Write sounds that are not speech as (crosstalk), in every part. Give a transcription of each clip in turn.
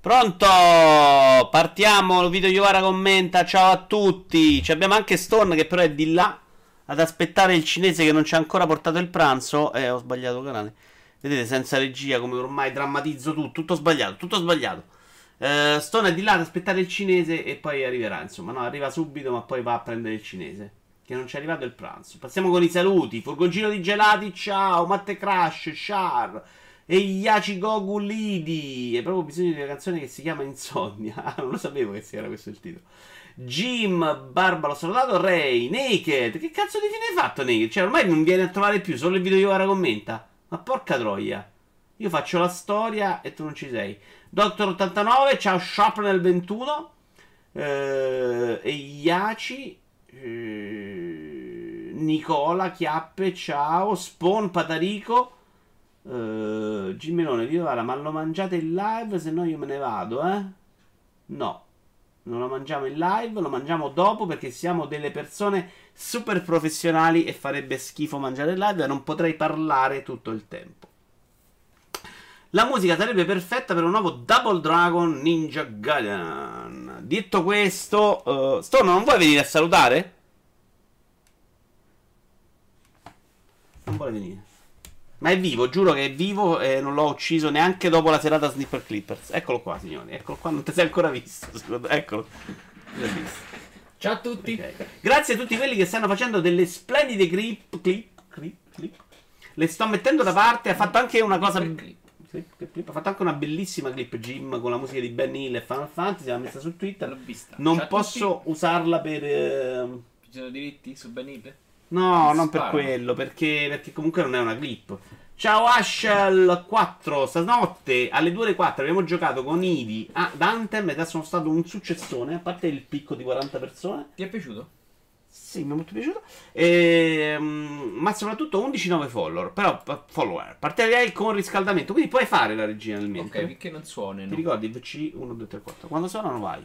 Pronto? Partiamo. Video Iovara commenta. Ciao a tutti. Ci abbiamo anche Stone che però è di là ad aspettare il cinese che non ci ha ancora portato il pranzo. Eh, ho sbagliato canale. Vedete, senza regia come ormai drammatizzo tutto. Tutto sbagliato, tutto sbagliato. Uh, Stone è di là ad aspettare il cinese e poi arriverà. Insomma, no, arriva subito, ma poi va a prendere il cinese. Che non ci è arrivato il pranzo. Passiamo con i saluti. Furgoncino di gelati, ciao. Matte Crash, Char. E Yachi Gogu Lidi. È proprio bisogno di una canzone che si chiama Insonnia. (laughs) Non lo sapevo che era questo il titolo. Jim, Barbaro salutato, Ray, Naked. Che cazzo di fine hai fatto, Naked? Cioè, ormai non viene a trovare più, solo il video io ora commenta. Ma porca troia. Io faccio la storia e tu non ci sei. Doctor 89, ciao Shop nel 21. Eh, e Iaci. Eh, Nicola, Chiappe, ciao. Spawn, Patarico. Eh, Gimelone, Viola, ma lo mangiate in live? Se no io me ne vado, eh? No. Non lo mangiamo in live, lo mangiamo dopo perché siamo delle persone super professionali e farebbe schifo mangiare in live e non potrei parlare tutto il tempo. La musica sarebbe perfetta per un nuovo Double Dragon Ninja Gaiden. Detto questo, uh, Storno, non vuoi venire a salutare? Non vuole venire. Ma è vivo, giuro che è vivo e non l'ho ucciso neanche dopo la serata Snipper Clippers. Eccolo qua, signori. Eccolo qua, non ti sei ancora visto. Eccolo. Ciao a tutti. Okay. Grazie a tutti quelli che stanno facendo delle splendide clip, clip, clip, clip. Le sto mettendo da parte. Ha fatto anche una cosa. Clip. Ha fatto anche una bellissima clip Jim con la musica di Ben Hill e Final Fantasy. L'ha messa su Twitter. L'ho vista. Non Ciao posso usarla per. Uh... Ci sono diritti su Ben Hill? No, non per quello. Perché, perché comunque non è una clip. Ciao Ashel 4, stanotte alle 2 alle 4 abbiamo giocato con Ivi a Anthem ed è stato un successone, a parte il picco di 40 persone. Ti è piaciuto? Sì, mi è molto piaciuto. E, um, ma soprattutto 11-9 follower. Però follower. Partirei con riscaldamento. Quindi puoi fare la regina nel mentre. Ok, perché non suonano. Ti ricordi VC 1, 2, 3, 4. Quando suonano vai.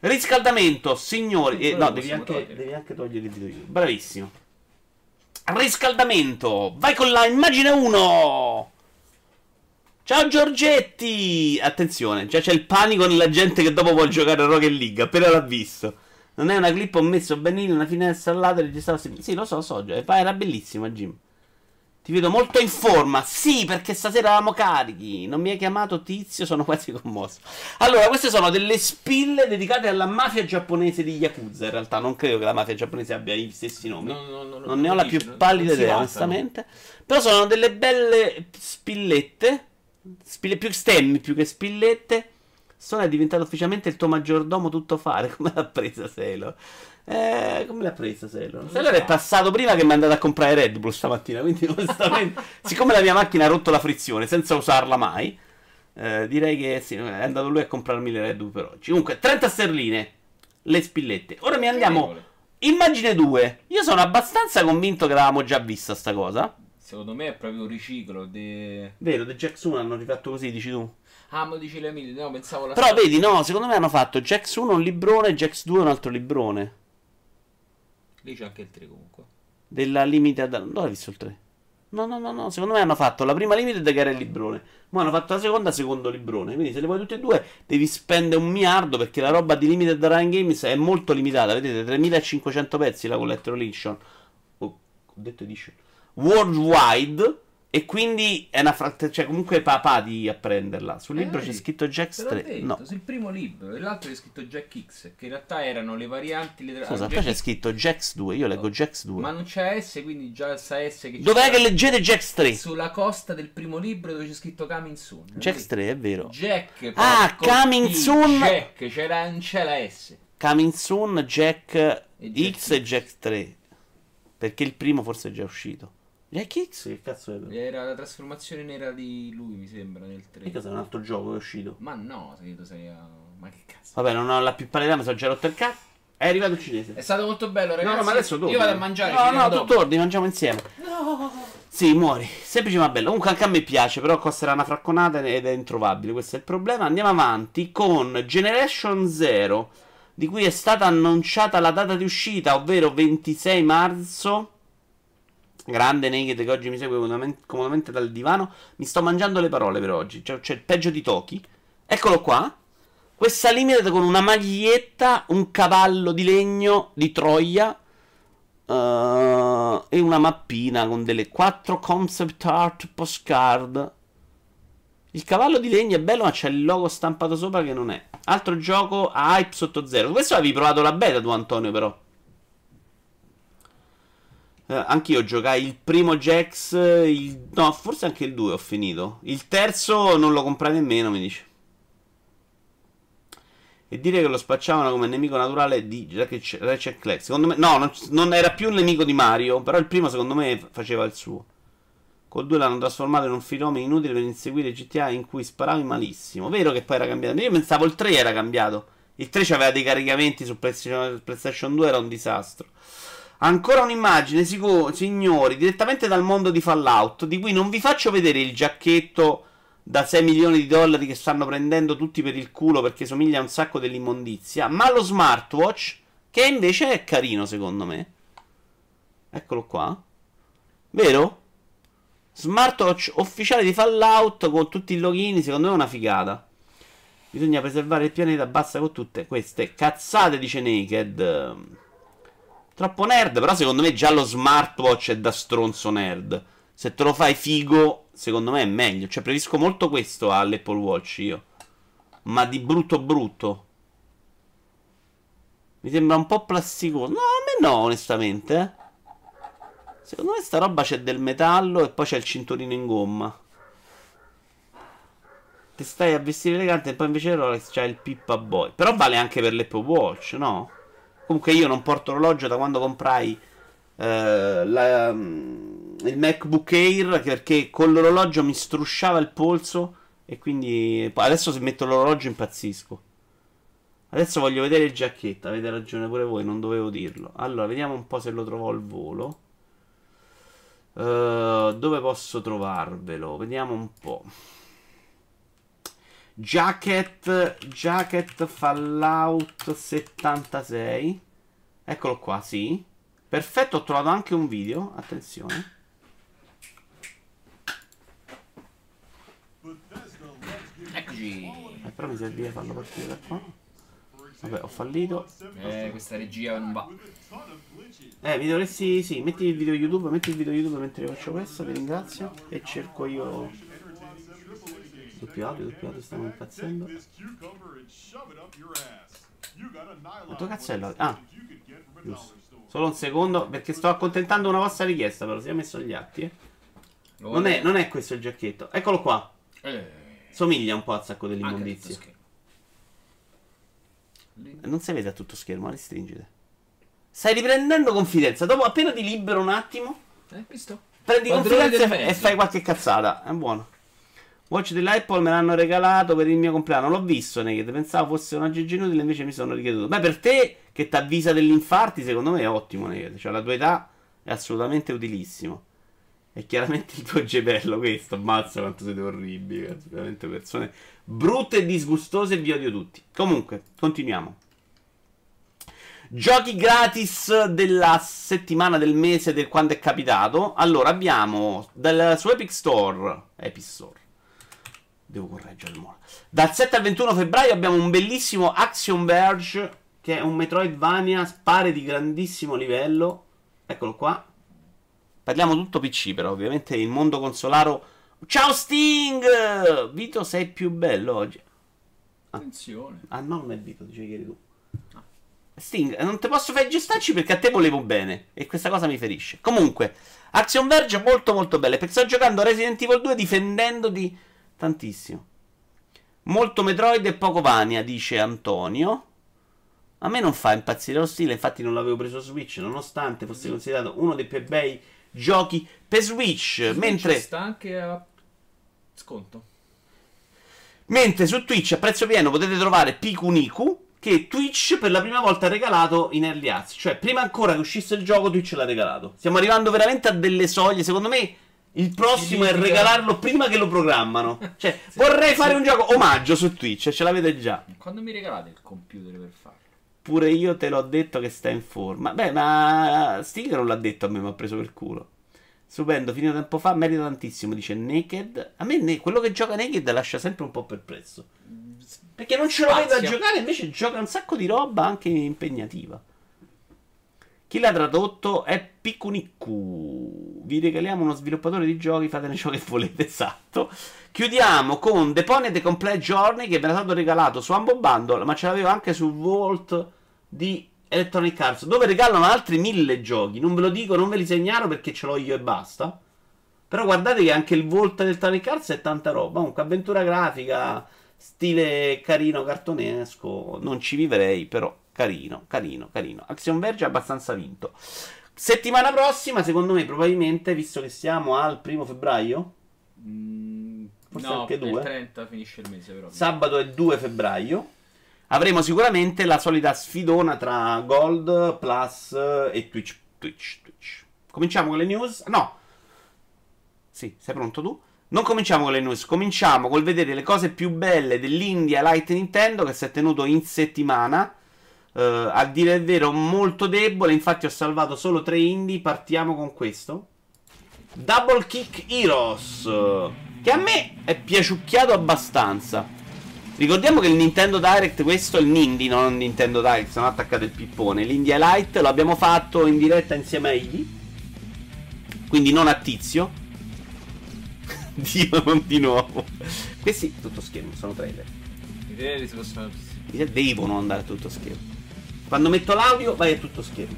Riscaldamento, signori. Eh, no, devi anche, devi anche, togliere il video. Bravissimo. Riscaldamento. Vai con la immagine 1. Ciao Giorgetti. Attenzione, già c'è il panico nella gente che dopo vuole giocare a Rocket League. Appena l'ha visto. Non è una clip, ho messo benino una finestra al lato e registravo Sì, lo so, so, era bellissima, Jim. Ti vedo molto in forma. Sì, perché stasera eravamo carichi. Non mi hai chiamato tizio, sono quasi commosso. Allora, queste sono delle spille dedicate alla mafia giapponese di Yakuza. In realtà, non credo che la mafia giapponese abbia i stessi nomi. No, no, no, non ne ho la più pallida idea, onestamente. Però sono delle belle spillette. Spille più stemmi più che spillette Sony è diventato ufficialmente il tuo maggiordomo tutto fare. (laughs) Come l'ha presa Selo? Eh, come l'ha presa Selo? Selo è passato prima che mi è andato a comprare Red Bull stamattina. Quindi, (laughs) onestamente, siccome la mia macchina ha rotto la frizione senza usarla mai, eh, direi che sì, è andato lui a comprarmi le Red Bull per oggi. Comunque, 30 sterline le spillette. Ora mi andiamo. Immagine 2. Io sono abbastanza convinto che l'avevamo già vista sta cosa. Secondo me è proprio un riciclo. De... Vero, The 1 hanno rifatto così, dici tu? Ah, ma dici le mille, no, pensavo la Però vedi, no, secondo me hanno fatto Jax 1 un librone e Jax 2 un altro librone. Lì c'è anche il 3 comunque. Della limited... Dove hai visto il 3? No, no, no, no, secondo me hanno fatto la prima limited che era il librone. Ma hanno fatto la seconda, secondo librone. Quindi se le vuoi tutte e due, devi spendere un miliardo perché la roba di limited Ryan Games è molto limitata. Vedete, 3500 pezzi la Collector Edition. Oh, ho detto edition. Worldwide e quindi è una fratta, cioè comunque papà di apprenderla. Sul libro eh, c'è scritto Jack 3. Detto, no. Sul primo libro, e l'altro c'è scritto Jack X, che in realtà erano le varianti. Le... Scusa, poi c'è scritto Jax 2. Io leggo Jax 2. Ma non c'è S, quindi già sa S che Dov'è che leggete Jax 3? Sulla costa del primo libro dove c'è scritto Coming Soon. Jax 3, è vero. Jack. Ah, Coming Soon. Jack, c'era, non c'è la S. Coming Soon, Jack e X X e Jack 3. Perché il primo forse è già uscito. Jack X? Che cazzo è? Era la trasformazione nera di lui, mi sembra, nel 3. Che cos'è un altro gioco che è uscito? Ma no, credo sei a... Ma che cazzo? Vabbè, non ho la più pallida, mi sono già rotto il cazzo. È arrivato il cinese. È stato molto bello, ragazzi. No, no, ma adesso torni. Io vado a mangiare. No, no, tu torni, mangiamo insieme. No. Sì, muori. Semplice ma bello. Comunque anche a me piace, però costerà una fracconata ed è introvabile. Questo è il problema. Andiamo avanti con Generation Zero, di cui è stata annunciata la data di uscita, ovvero 26 marzo. Grande Naked che oggi mi segue comodamente dal divano. Mi sto mangiando le parole per oggi. Cioè, c'è il peggio di Toki. Eccolo qua. Questa limited con una maglietta, un cavallo di legno di Troia uh, e una mappina con delle quattro concept art postcard. Il cavallo di legno è bello, ma c'è il logo stampato sopra che non è. Altro gioco a hype sotto zero. Questo avevi provato la beta tu, Antonio, però. Eh, anch'io giocai il primo Jax. Il... No, forse anche il 2 ho finito. Il terzo non lo comprai nemmeno, mi dice. E dire che lo spacciavano come nemico naturale di Ratchet Clank. Secondo me, no, non, non, era più un nemico di Mario. Però il primo, secondo me, faceva il suo. Col 2 l'hanno trasformato in un fenomeno inutile per inseguire GTA in cui sparavi malissimo. Vero che poi era cambiato. Io pensavo il 3 era cambiato. Il 3 aveva dei caricamenti su PlayStation 2, era un disastro. Ancora un'immagine, signori, direttamente dal mondo di Fallout, di cui non vi faccio vedere il giacchetto da 6 milioni di dollari che stanno prendendo tutti per il culo perché somiglia a un sacco dell'immondizia, ma lo smartwatch, che invece è carino secondo me. Eccolo qua. Vero? Smartwatch ufficiale di Fallout con tutti i login, secondo me è una figata. Bisogna preservare il pianeta, basta con tutte queste cazzate, dice Naked. Troppo nerd, però secondo me già lo smartwatch è da stronzo nerd. Se te lo fai figo, secondo me è meglio. Cioè, preferisco molto questo all'Apple Watch io. Ma di brutto brutto. Mi sembra un po' plasticoso. No, a me no, onestamente. Eh. Secondo me sta roba c'è del metallo e poi c'è il cinturino in gomma. Ti stai a vestire elegante e poi invece Rolex c'ha il Pippa Boy. Però vale anche per l'Apple Watch, no? Comunque io non porto orologio da quando comprai eh, la, il MacBook Air perché con l'orologio mi strusciava il polso e quindi adesso se metto l'orologio impazzisco. Adesso voglio vedere il giacchetto, avete ragione pure voi, non dovevo dirlo. Allora, vediamo un po' se lo trovo al volo. Uh, dove posso trovarvelo? Vediamo un po'. Jacket, Jacket Fallout 76. Eccolo qua, sì. Perfetto, ho trovato anche un video. Attenzione. Eccoci. Eh, però mi serviva farlo partire da qua. Vabbè, ho fallito. Eh, questa regia non va. Eh, mi dovresti... Sì, metti il video YouTube, metti il video YouTube mentre faccio questo, ti ringrazio. E cerco io... Doppio audio, stiamo impazzendo. Quanto cazzo è l'audio? Ah, giusto. Solo un secondo, perché sto accontentando una vostra richiesta, però si è messo gli atti, eh. Non è, non è questo il giacchetto. Eccolo qua. Eh. Somiglia un po' al sacco dell'immondizia. Non si vede a tutto schermo, restringite. Stai riprendendo confidenza. Dopo appena ti libero un attimo. Eh, visto? Prendi Quando confidenza e fai qualche cazzata. È buono. Watch dell'Apple me l'hanno regalato per il mio compleanno. L'ho visto, Naked. Pensavo fosse una GG inutile, invece mi sono richieduto. Beh, per te che ti avvisa degli infarti, secondo me è ottimo, Naked. Cioè, la tua età è assolutamente utilissimo. E chiaramente il tuo gemello, questo. Ammazza quanto siete orribili. Cazzo, veramente persone brutte e disgustose e vi odio tutti. Comunque, continuiamo. Giochi gratis della settimana del mese del quando è capitato. Allora, abbiamo dal, su Epic Store. Epic Store Devo correggere il modo. Dal 7 al 21 febbraio abbiamo un bellissimo Action Verge, che è un Metroidvania spare di grandissimo livello. Eccolo qua. Parliamo tutto PC, però ovviamente il mondo consolaro. Ciao Sting! Vito, sei più bello oggi. Ah. Attenzione. Ah, no, non è Vito, dicevi ieri tu. Ah. Sting, non ti posso fare gestacci perché a te volevo bene. E questa cosa mi ferisce. Comunque, Action Verge molto molto bella. Perché sto giocando Resident Evil 2 difendendoti Tantissimo. Molto Metroid e poco Vania, dice Antonio. A me non fa impazzire lo stile, infatti non l'avevo preso Switch, nonostante fosse considerato uno dei più bei giochi per Switch. Switch mentre sta anche a sconto. Mentre su Twitch a prezzo pieno potete trovare Pikuniku che Twitch per la prima volta ha regalato in early access. Cioè, prima ancora che uscisse il gioco, Twitch l'ha regalato. Stiamo arrivando veramente a delle soglie. Secondo me il prossimo è regalarlo prima che lo programmano. Cioè, (laughs) sì, vorrei sì. fare un gioco omaggio su Twitch, ce l'avete già. Quando mi regalate il computer per farlo? Pure io te l'ho detto che sta in forma. Beh, ma Stinger non l'ha detto a me, mi ha preso per culo. Stupendo, finito tempo fa, merita tantissimo, dice Naked. A me quello che gioca Naked lascia sempre un po' perplesso. Perché non ce lo vedo a giocare, invece gioca un sacco di roba anche impegnativa. Chi l'ha tradotto è Pikunikku. Vi regaliamo uno sviluppatore di giochi, fatene ciò che volete, (laughs) esatto. Chiudiamo con The Pony The Complete Journey che ve era stato regalato su Ambo Bundle, ma ce l'avevo anche sul Vault di Electronic Arts, dove regalano altri mille giochi. Non ve lo dico, non ve li segnalo perché ce l'ho io e basta. Però guardate che anche il Vault Electronic Arts è tanta roba. Comunque, avventura grafica, stile carino, cartonesco. Non ci vivrei, però carino, carino, carino. Action Verge abbastanza vinto. Settimana prossima, secondo me, probabilmente, visto che siamo al primo febbraio, Mm, Forse no, anche il due. 30 finisce il mese però. sabato è 2 febbraio, avremo sicuramente la solita sfidona tra Gold, Plus e Twitch. Twitch, Twitch. Cominciamo con le news? No. Sì, sei pronto tu? Non cominciamo con le news, cominciamo col vedere le cose più belle dell'India Light Nintendo che si è tenuto in settimana. Eh, a dire il vero, molto debole. Infatti, ho salvato solo tre indie. Partiamo con questo. Double Kick Heroes. Che a me è piaciucchiato abbastanza. Ricordiamo che il Nintendo Direct, questo è il Nindi, non il Nintendo Direct, sono attaccato il pippone. L'India Light lo abbiamo fatto in diretta insieme a Iggy. Quindi non a tizio. (laughs) Dio, non di nuovo. Questi tutto schermo, sono trailer. I trailer si possono... Devono andare tutto schermo. Quando metto l'audio vai a tutto schermo.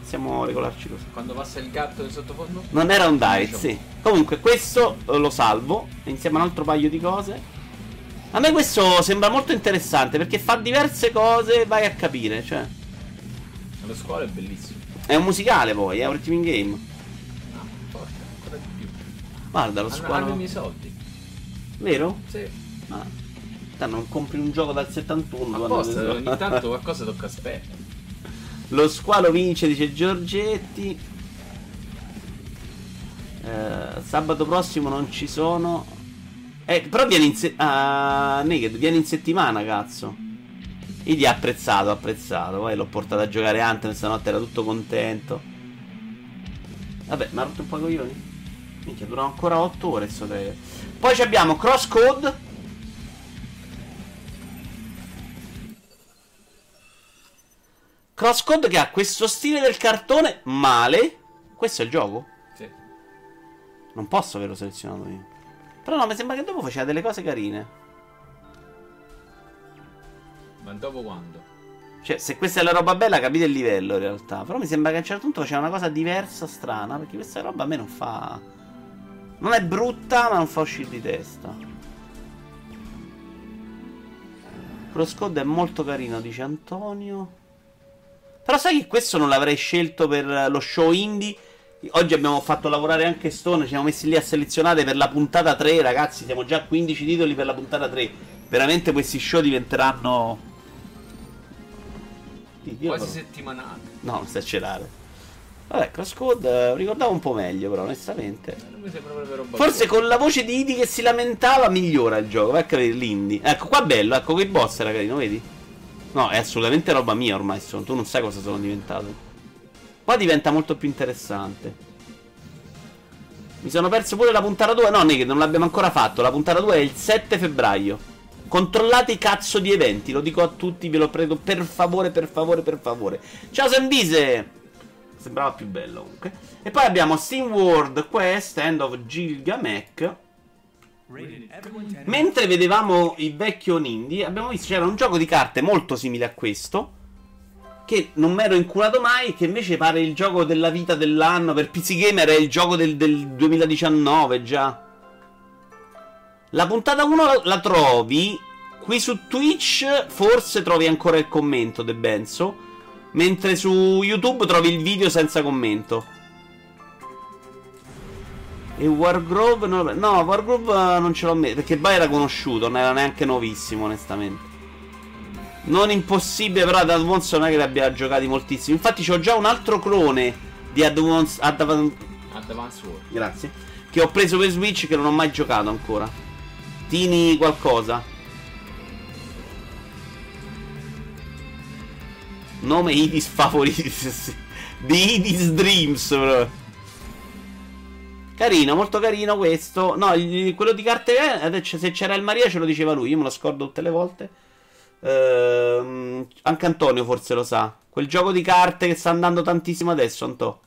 Possiamo regolarci così. Quando passa il gatto in sottofondo? Non era un direct, Diciamo. sì. Comunque, questo eh, lo salvo insieme a un altro paio di cose. A me questo sembra molto interessante perché fa diverse cose, vai a capire, cioè. Lo scuola è bellissimo. È un musicale poi, è un teaming game. Ah, porca, ancora di più. Guarda lo Hanno, hanno squalo. i miei soldi. Vero? Sì. Ah. Te non compri un gioco dal 71 quando Apposta, ogni tanto (laughs) qualcosa tocca aspettare. Lo squalo vince, dice Giorgetti. Eh, sabato prossimo non ci sono. Eh, però viene in, se- Naked, viene in settimana, cazzo. Idi ha apprezzato, apprezzato. Poi l'ho portato a giocare Anthem stanotte, era tutto contento. Vabbè, mi ha rotto un po' i coglioni. Minchia, dura ancora 8 ore sto trailer. Poi ci abbiamo Crosscode. Crosscode che ha questo stile del cartone male. Questo è il gioco? Sì. Non posso averlo selezionato io. Però no, mi sembra che dopo faceva delle cose carine. Ma dopo quando? Cioè, se questa è la roba bella, capite il livello in realtà. Però mi sembra che a un certo punto faceva una cosa diversa, strana. Perché questa roba a me non fa. Non è brutta, ma non fa uscire di testa. Crosscode è molto carino, dice Antonio. Però sai che questo non l'avrei scelto per lo show indie. Oggi abbiamo fatto lavorare anche Stone, ci siamo messi lì a selezionare per la puntata 3, ragazzi, siamo già a 15 titoli per la puntata 3. Veramente questi show diventeranno... Quasi settimanale. No, non esagerare. Vabbè, Crosscode eh, ricordavo un po' meglio, però, onestamente. Roba Forse con la voce di Idi che si lamentava migliora il gioco. Vai a capire l'indie. Ecco, qua bello, ecco, quei boss era carino, vedi? No, è assolutamente roba mia ormai. Sono. Tu non sai cosa sono diventato. Qua diventa molto più interessante. Mi sono perso pure la puntata 2. No, Naked, non l'abbiamo ancora fatto. La puntata 2 è il 7 febbraio. Controllate i cazzo di eventi. Lo dico a tutti, ve lo prego. Per favore, per favore, per favore. Ciao Sembise! Sembrava più bello comunque. E poi abbiamo Steam World Quest End of Gilgamesh. Mentre vedevamo il vecchio Nindi, abbiamo visto c'era un gioco di carte molto simile a questo. Che non mi ero inculato mai. Che invece pare il gioco della vita dell'anno. Per PC Gamer è il gioco del, del 2019 già. La puntata 1 la, la trovi. Qui su Twitch forse trovi ancora il commento De Benzo. Mentre su YouTube trovi il video senza commento. E Wargrove non lo- No, Wargrove eh, non ce l'ho messo. Perché poi era conosciuto, non era neanche nuovissimo, onestamente. Non impossibile, però ad Advance non è che li abbia giocati moltissimo. Infatti c'ho già un altro clone di Advance. Advan- Advance War. Grazie. Che ho preso per Switch che non ho mai giocato ancora. Tini qualcosa. Nome Idis favoriti. Di Idis Dreams, bro. Carino, molto carino questo. No, quello di carte. adesso se c'era il Maria ce lo diceva lui. Io me lo scordo tutte le volte. Ehm, anche Antonio forse lo sa. Quel gioco di carte che sta andando tantissimo adesso, Anto.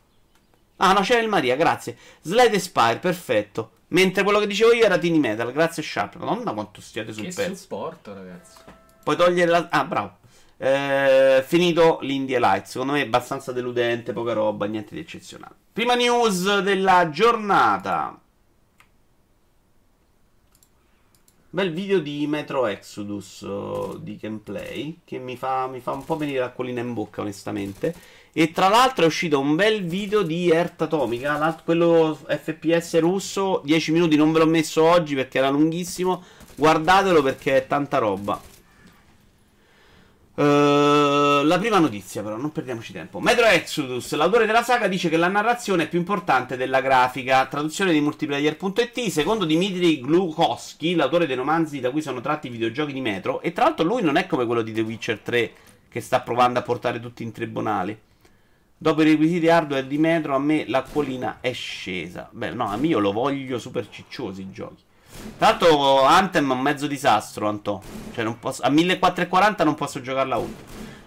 Ah, no, c'era il Maria, grazie. Slide Spire, perfetto. Mentre quello che dicevo io era Tiny Metal, grazie Sharp. Madonna quanto stiate sul Che pezzo. supporto, ragazzi. Puoi togliere la... Ah, bravo. Eh, finito l'Indie Light. Secondo me è abbastanza deludente, poca roba, niente di eccezionale. Prima news della giornata. Bel video di Metro Exodus oh, di gameplay che mi fa, mi fa un po' venire l'acquolina in bocca, onestamente. E tra l'altro è uscito un bel video di Earth Atomica, quello FPS russo. 10 minuti non ve l'ho messo oggi perché era lunghissimo. Guardatelo perché è tanta roba. Eh, la prima notizia, però, non perdiamoci tempo. Metro Exodus, l'autore della saga, dice che la narrazione è più importante della grafica. Traduzione di multiplayer.it. Secondo Dimitri Glukowski, l'autore dei romanzi da cui sono tratti i videogiochi di Metro. E tra l'altro, lui non è come quello di The Witcher 3 che sta provando a portare tutti in tribunali. Dopo i requisiti hardware di Metro, a me l'acquolina è scesa. Beh, no, a me io lo voglio super cicciosi i giochi. Tra l'altro, Anthem è un mezzo disastro, Antò. Cioè, non posso, a 1440 non posso giocarla 1.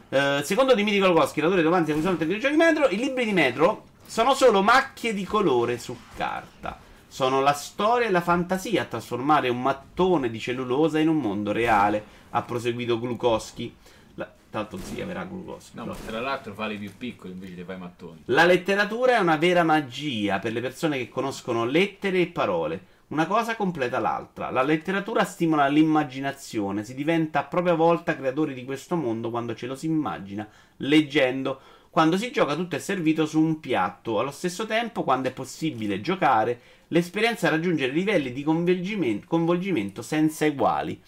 Eh, secondo Dimitri Kolkowski, l'autore romanzi che usano i videogiochi Metro, i libri di Metro sono solo macchie di colore su carta. Sono la storia e la fantasia a trasformare un mattone di cellulosa in un mondo reale, ha proseguito Glukowski. L'altro, zia, verrà Glukowski. No, ma tra l'altro fa i più piccoli invece ti fai i mattoni. La letteratura è una vera magia per le persone che conoscono lettere e parole. Una cosa completa l'altra. La letteratura stimola l'immaginazione, si diventa a propria volta creatori di questo mondo quando ce lo si immagina, leggendo. Quando si gioca tutto è servito su un piatto. Allo stesso tempo, quando è possibile giocare, l'esperienza raggiunge livelli di coinvolgimento, senza eguali.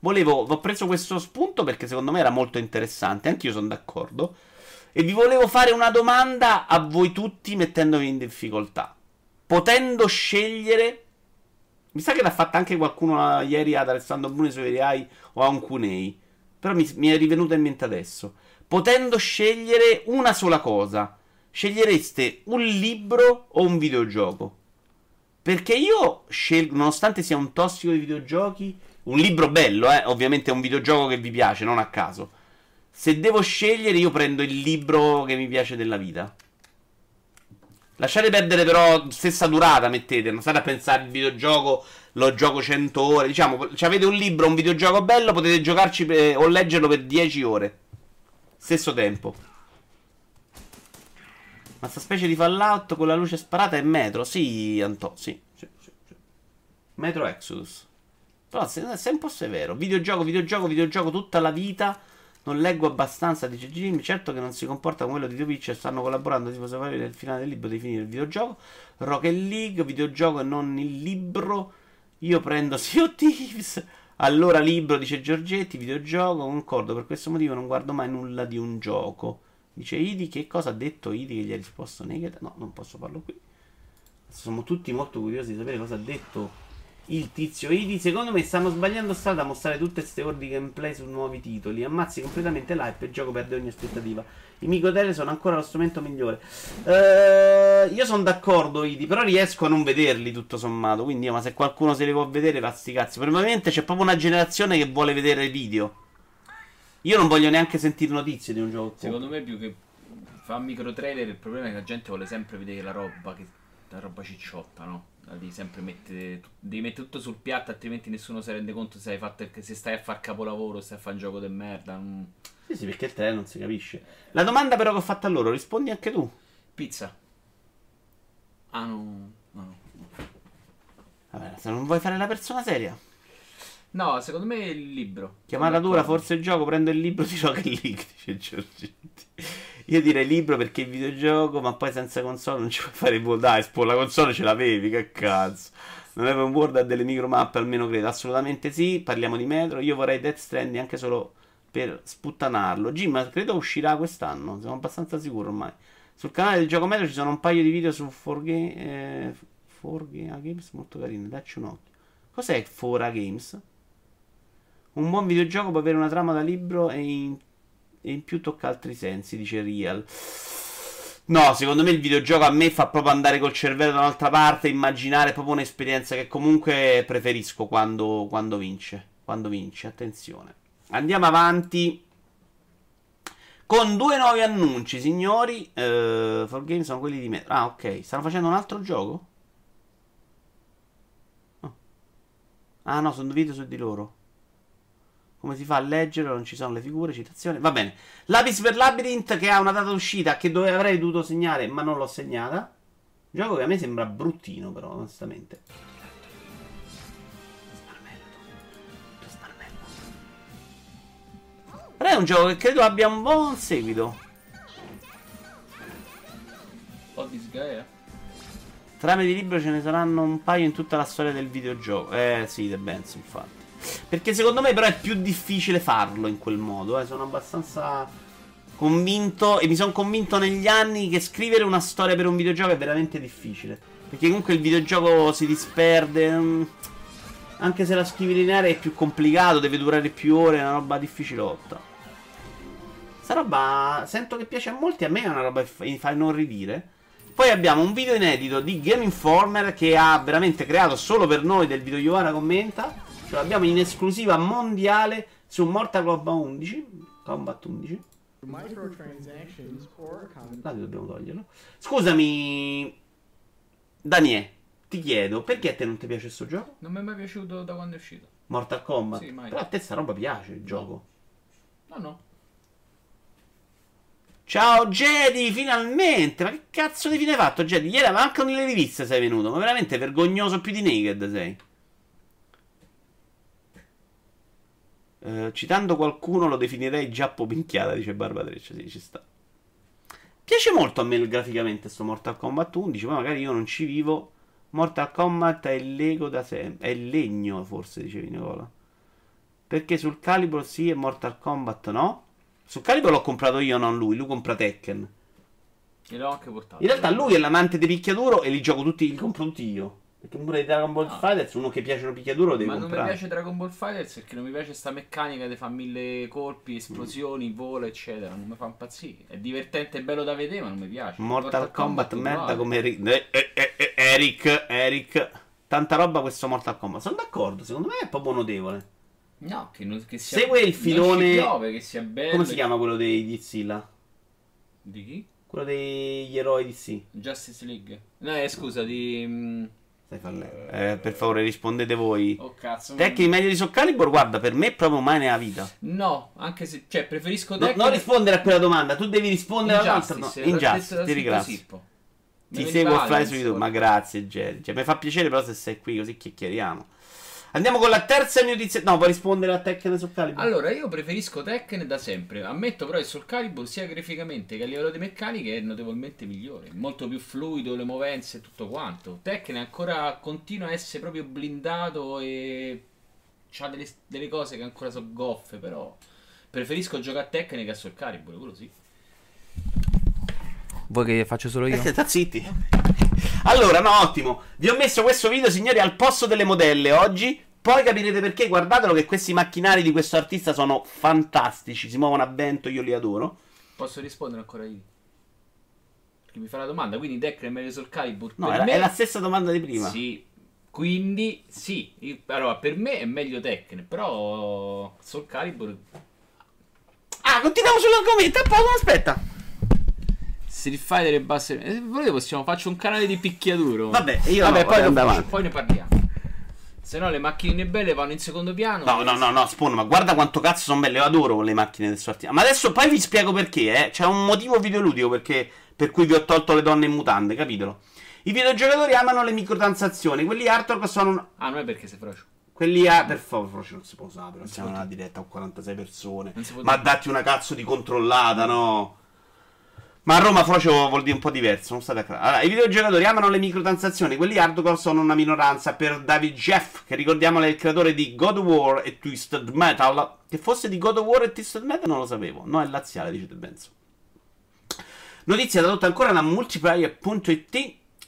Volevo, ho preso questo spunto perché secondo me era molto interessante, anch'io sono d'accordo. E vi volevo fare una domanda a voi tutti mettendovi in difficoltà. Potendo scegliere... Mi sa che l'ha fatta anche qualcuno eh, ieri ad Alessandro Bruni su AI o a un Cunei. Però mi, mi è rivenuta in mente adesso. Potendo scegliere una sola cosa, scegliereste un libro o un videogioco? Perché io scelgo, nonostante sia un tossico di videogiochi, un libro bello, eh, ovviamente è un videogioco che vi piace, non a caso. Se devo scegliere, io prendo il libro che mi piace della vita. Lasciate perdere però stessa durata, mettete, non state a pensare il videogioco, lo gioco 100 ore. Diciamo, se avete un libro, un videogioco bello, potete giocarci per- o leggerlo per 10 ore. Stesso tempo. Ma sta specie di Fallout con la luce sparata è Metro? Sì, Antò, sì. sì, sì, sì. Metro Exodus. Però se- sei un po' severo. Videogioco, videogioco, videogioco tutta la vita. Non leggo abbastanza, dice Jimmy. Certo che non si comporta come quello di The Witcher. Stanno collaborando. Si può sapere nel finale del libro di finire il videogioco. Rocket League, videogioco e non il libro. Io prendo (laughs) Sea Thieves. Allora libro, dice Giorgetti. Videogioco, concordo. Per questo motivo non guardo mai nulla di un gioco. Dice Idi. Che cosa ha detto Idi che gli ha risposto negative? No, non posso farlo qui. Siamo tutti molto curiosi di sapere cosa ha detto il tizio Idi. Secondo me stanno sbagliando strada a mostrare tutte queste ore di gameplay su nuovi titoli. Ammazzi completamente l'hype e il gioco perde ogni aspettativa. I microtele sono ancora lo strumento migliore. Eh, io sono d'accordo, Idi, però riesco a non vederli tutto sommato. Quindi, ma se qualcuno se li può vedere, sti cazzi. Probabilmente c'è proprio una generazione che vuole vedere video. Io non voglio neanche sentire notizie di un gioco. Secondo me più che fa micro trailer il problema è che la gente vuole sempre vedere la roba, che, la roba cicciotta, no? Devi sempre mettere, devi mettere tutto sul piatto, altrimenti nessuno si rende conto se hai fatto se stai a fare capolavoro, stai a fare un gioco di merda. non- Sì, sì, perché il trailer non si capisce. La domanda però che ho fatto a loro, rispondi anche tu. Pizza. Ah no, no. Vabbè, se non vuoi fare la persona seria. No, secondo me è il libro. Chiamata dura, forse il gioco, prendo il libro di Rocket League, dice Giorgetti. Io direi libro perché videogioco, ma poi senza console non ci puoi fare World Dai, la console ce l'avevi, che cazzo. Non avevo un World ha delle micromappe, almeno credo. Assolutamente sì, parliamo di Metro. Io vorrei Death Stranding anche solo per sputtanarlo. Jim, ma credo uscirà quest'anno, sono abbastanza sicuro ormai. Sul canale del gioco Metro ci sono un paio di video su 4G, eh, 4G Games molto carini, dacci un occhio. Cos'è 4A Games? Un buon videogioco può avere una trama da libro e in, e in più tocca altri sensi, dice Real. No, secondo me il videogioco a me fa proprio andare col cervello da un'altra parte, immaginare proprio un'esperienza che comunque preferisco quando, quando vince. Quando vince, attenzione. Andiamo avanti con due nuovi annunci, signori. Uh, for Game sono quelli di me. Ah, ok. Stanno facendo un altro gioco? Oh. Ah, no, sono video su di loro. Come si fa a leggere? Non ci sono le figure, citazioni. Va bene. Lapis per Labyrinth che ha una data d'uscita che dove avrei dovuto segnare, ma non l'ho segnata. Gioco che a me sembra bruttino, però, onestamente. Però è un gioco che credo abbia un buon seguito. Trame di libro ce ne saranno un paio in tutta la storia del videogioco. Eh sì, The Benz, infatti. Perché secondo me però è più difficile farlo in quel modo. Eh. Sono abbastanza convinto e mi sono convinto negli anni che scrivere una storia per un videogioco è veramente difficile. Perché comunque il videogioco si disperde. Mm, anche se la scrivi lineare è più complicato, deve durare più ore, è una roba difficilotta. Sta roba sento che piace a molti, a me è una roba che mi fa inorridire. Poi abbiamo un video inedito di Game Informer che ha veramente creato solo per noi del video Ioana commenta ce l'abbiamo in esclusiva mondiale su Mortal Kombat 11. Combat 11. Là dobbiamo toglierlo. Scusami, Daniele, ti chiedo perché a te non ti piace questo gioco? Non mi è mai piaciuto da quando è uscito. Mortal Kombat? Sì, mai. Però a te sta roba piace il gioco. No, no. Ciao Jedi, finalmente! Ma che cazzo di fine hai fatto, Jedi? Ieri manco nelle riviste sei venuto, ma veramente vergognoso più di Naked sei. Eh, citando qualcuno lo definirei giappo pinchiata, dice Barba Treccia, sì, ci sta. Piace molto a me graficamente sto Mortal Kombat 11, poi magari io non ci vivo. Mortal Kombat è Lego da sempre, è legno forse, dicevi Nicola. Perché sul Calibur sì e Mortal Kombat no? Sul Calibur l'ho comprato io, non lui, lui compra Tekken. E l'ho anche portato. In realtà lui è l'amante di picchiaduro e li gioco tutti, li compro tutti io. Perché pure di Dragon Ball no. Fighters, uno che piace una picchiaduro lo devi Ma comprare. non mi piace Dragon Ball Fighters perché non mi piace sta meccanica di fa mille colpi, esplosioni, mm. volo, eccetera. Non mi fa impazzire. È divertente e bello da vedere, ma non mi piace. Mortal, Mortal Kombat, Kombat merda come Eric. Eh, eh, eh, eh, Eric, Eric. Tanta roba questo Mortal Kombat. Sono d'accordo, secondo me è proprio notevole. No, che, non, che sia, Segue il filone. Piove, che sia bello. Come si chiama quello dei Dizilla? Di chi? Quello degli eroi DC. Justice League. No, eh, scusa, di. Mm, eh, per favore rispondete voi. Oh cazzo. Tecniche meglio di Soul Calibur, guarda, per me proprio mai nella vita. No, anche se, cioè, preferisco no, Non rispondere a quella domanda, tu devi rispondere all'altra. No. Injustice, ti ringrazio. Sippo. Ti seguo a fly su YouTube, ma grazie Jerry. Cioè, mi fa piacere però se sei qui così chiacchieriamo. Andiamo con la terza notizia. No, puoi rispondere a Tekken Soul Calibur. Allora, io preferisco Tekken da sempre. Ammetto però che Soul Calibur sia graficamente che a livello di meccanica è notevolmente migliore. Molto più fluido, le movenze e tutto quanto. Tekken ancora continua a essere proprio blindato e ha delle, delle cose che ancora sono goffe, però preferisco giocare a Tekken che a Soul Calibur, quello sì. Vuoi che faccio solo io? Eh, zitti. Allora, no, ottimo. Vi ho messo questo video, signori, al posto delle modelle oggi. Poi capirete perché. Guardatelo che questi macchinari di questo artista sono fantastici. Si muovono a vento, io li adoro. Posso rispondere ancora io? Perché mi fa la domanda. Quindi Decker è meglio sul Calibur? No, è, me... è la stessa domanda di prima. Sì. Quindi, sì. Allora, per me è meglio Tekken. Però Soul Calibur... Ah, continuiamo sull'argomento. Aspetta. Street Fighter e basse. Se volete possiamo faccio un canale di picchiaduro. Vabbè, io Vabbè, no, poi, ne, poi ne parliamo. Se no le macchine belle vanno in secondo piano. No, no, no, no, Spawn, ma guarda quanto cazzo sono belle. Io adoro le macchine del suo artista. Ma adesso poi vi spiego perché, eh. C'è un motivo videoludico perché, per cui vi ho tolto le donne in mutande, capitelo? I videogiocatori amano le microtransazioni. Quelli hardcore sono. Ah, non è perché sei frocio. Quelli a. Per favore, non si può usare. Però siamo in una diretta con 46 persone. Ma datti una cazzo di controllata, no? Ma a Roma Frocio vuol dire un po' diverso, non state a allora, I videogiocatori amano le microtransazioni, quelli hardcore sono una minoranza. Per David Jeff, che ricordiamolo è il creatore di God of War e Twisted Metal, che fosse di God of War e Twisted Metal non lo sapevo. No, è laziale, dice Benzo. Notizia tradotta ancora da multiplayer.it.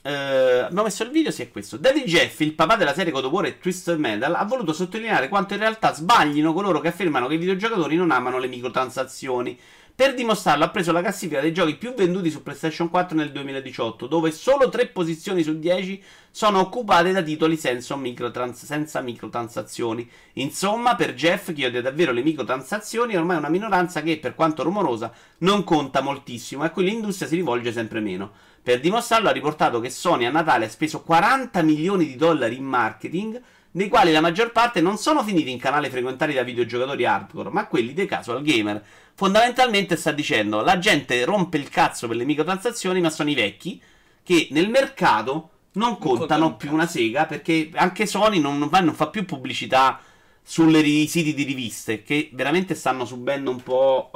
Eh, abbiamo messo il video, sì è questo. David Jeff, il papà della serie God of War e Twisted Metal, ha voluto sottolineare quanto in realtà sbaglino coloro che affermano che i videogiocatori non amano le microtransazioni Per dimostrarlo ha preso la classifica dei giochi più venduti su PlayStation 4 nel 2018, dove solo 3 posizioni su 10 sono occupate da titoli senza, microtrans- senza microtransazioni. Insomma, per Jeff, che odia davvero le microtransazioni, è ormai una minoranza che, per quanto rumorosa, non conta moltissimo e a cui l'industria si rivolge sempre meno. Per dimostrarlo ha riportato che Sony a Natale ha speso 40 milioni di dollari in marketing, dei quali la maggior parte non sono finiti in canali frequentati da videogiocatori hardcore, ma quelli dei casual gamer. Fondamentalmente sta dicendo la gente rompe il cazzo per le microtransazioni, ma sono i vecchi che nel mercato non contano più una sega perché anche Sony non, non, fa, non fa, più pubblicità sui siti di riviste che veramente stanno subendo un po'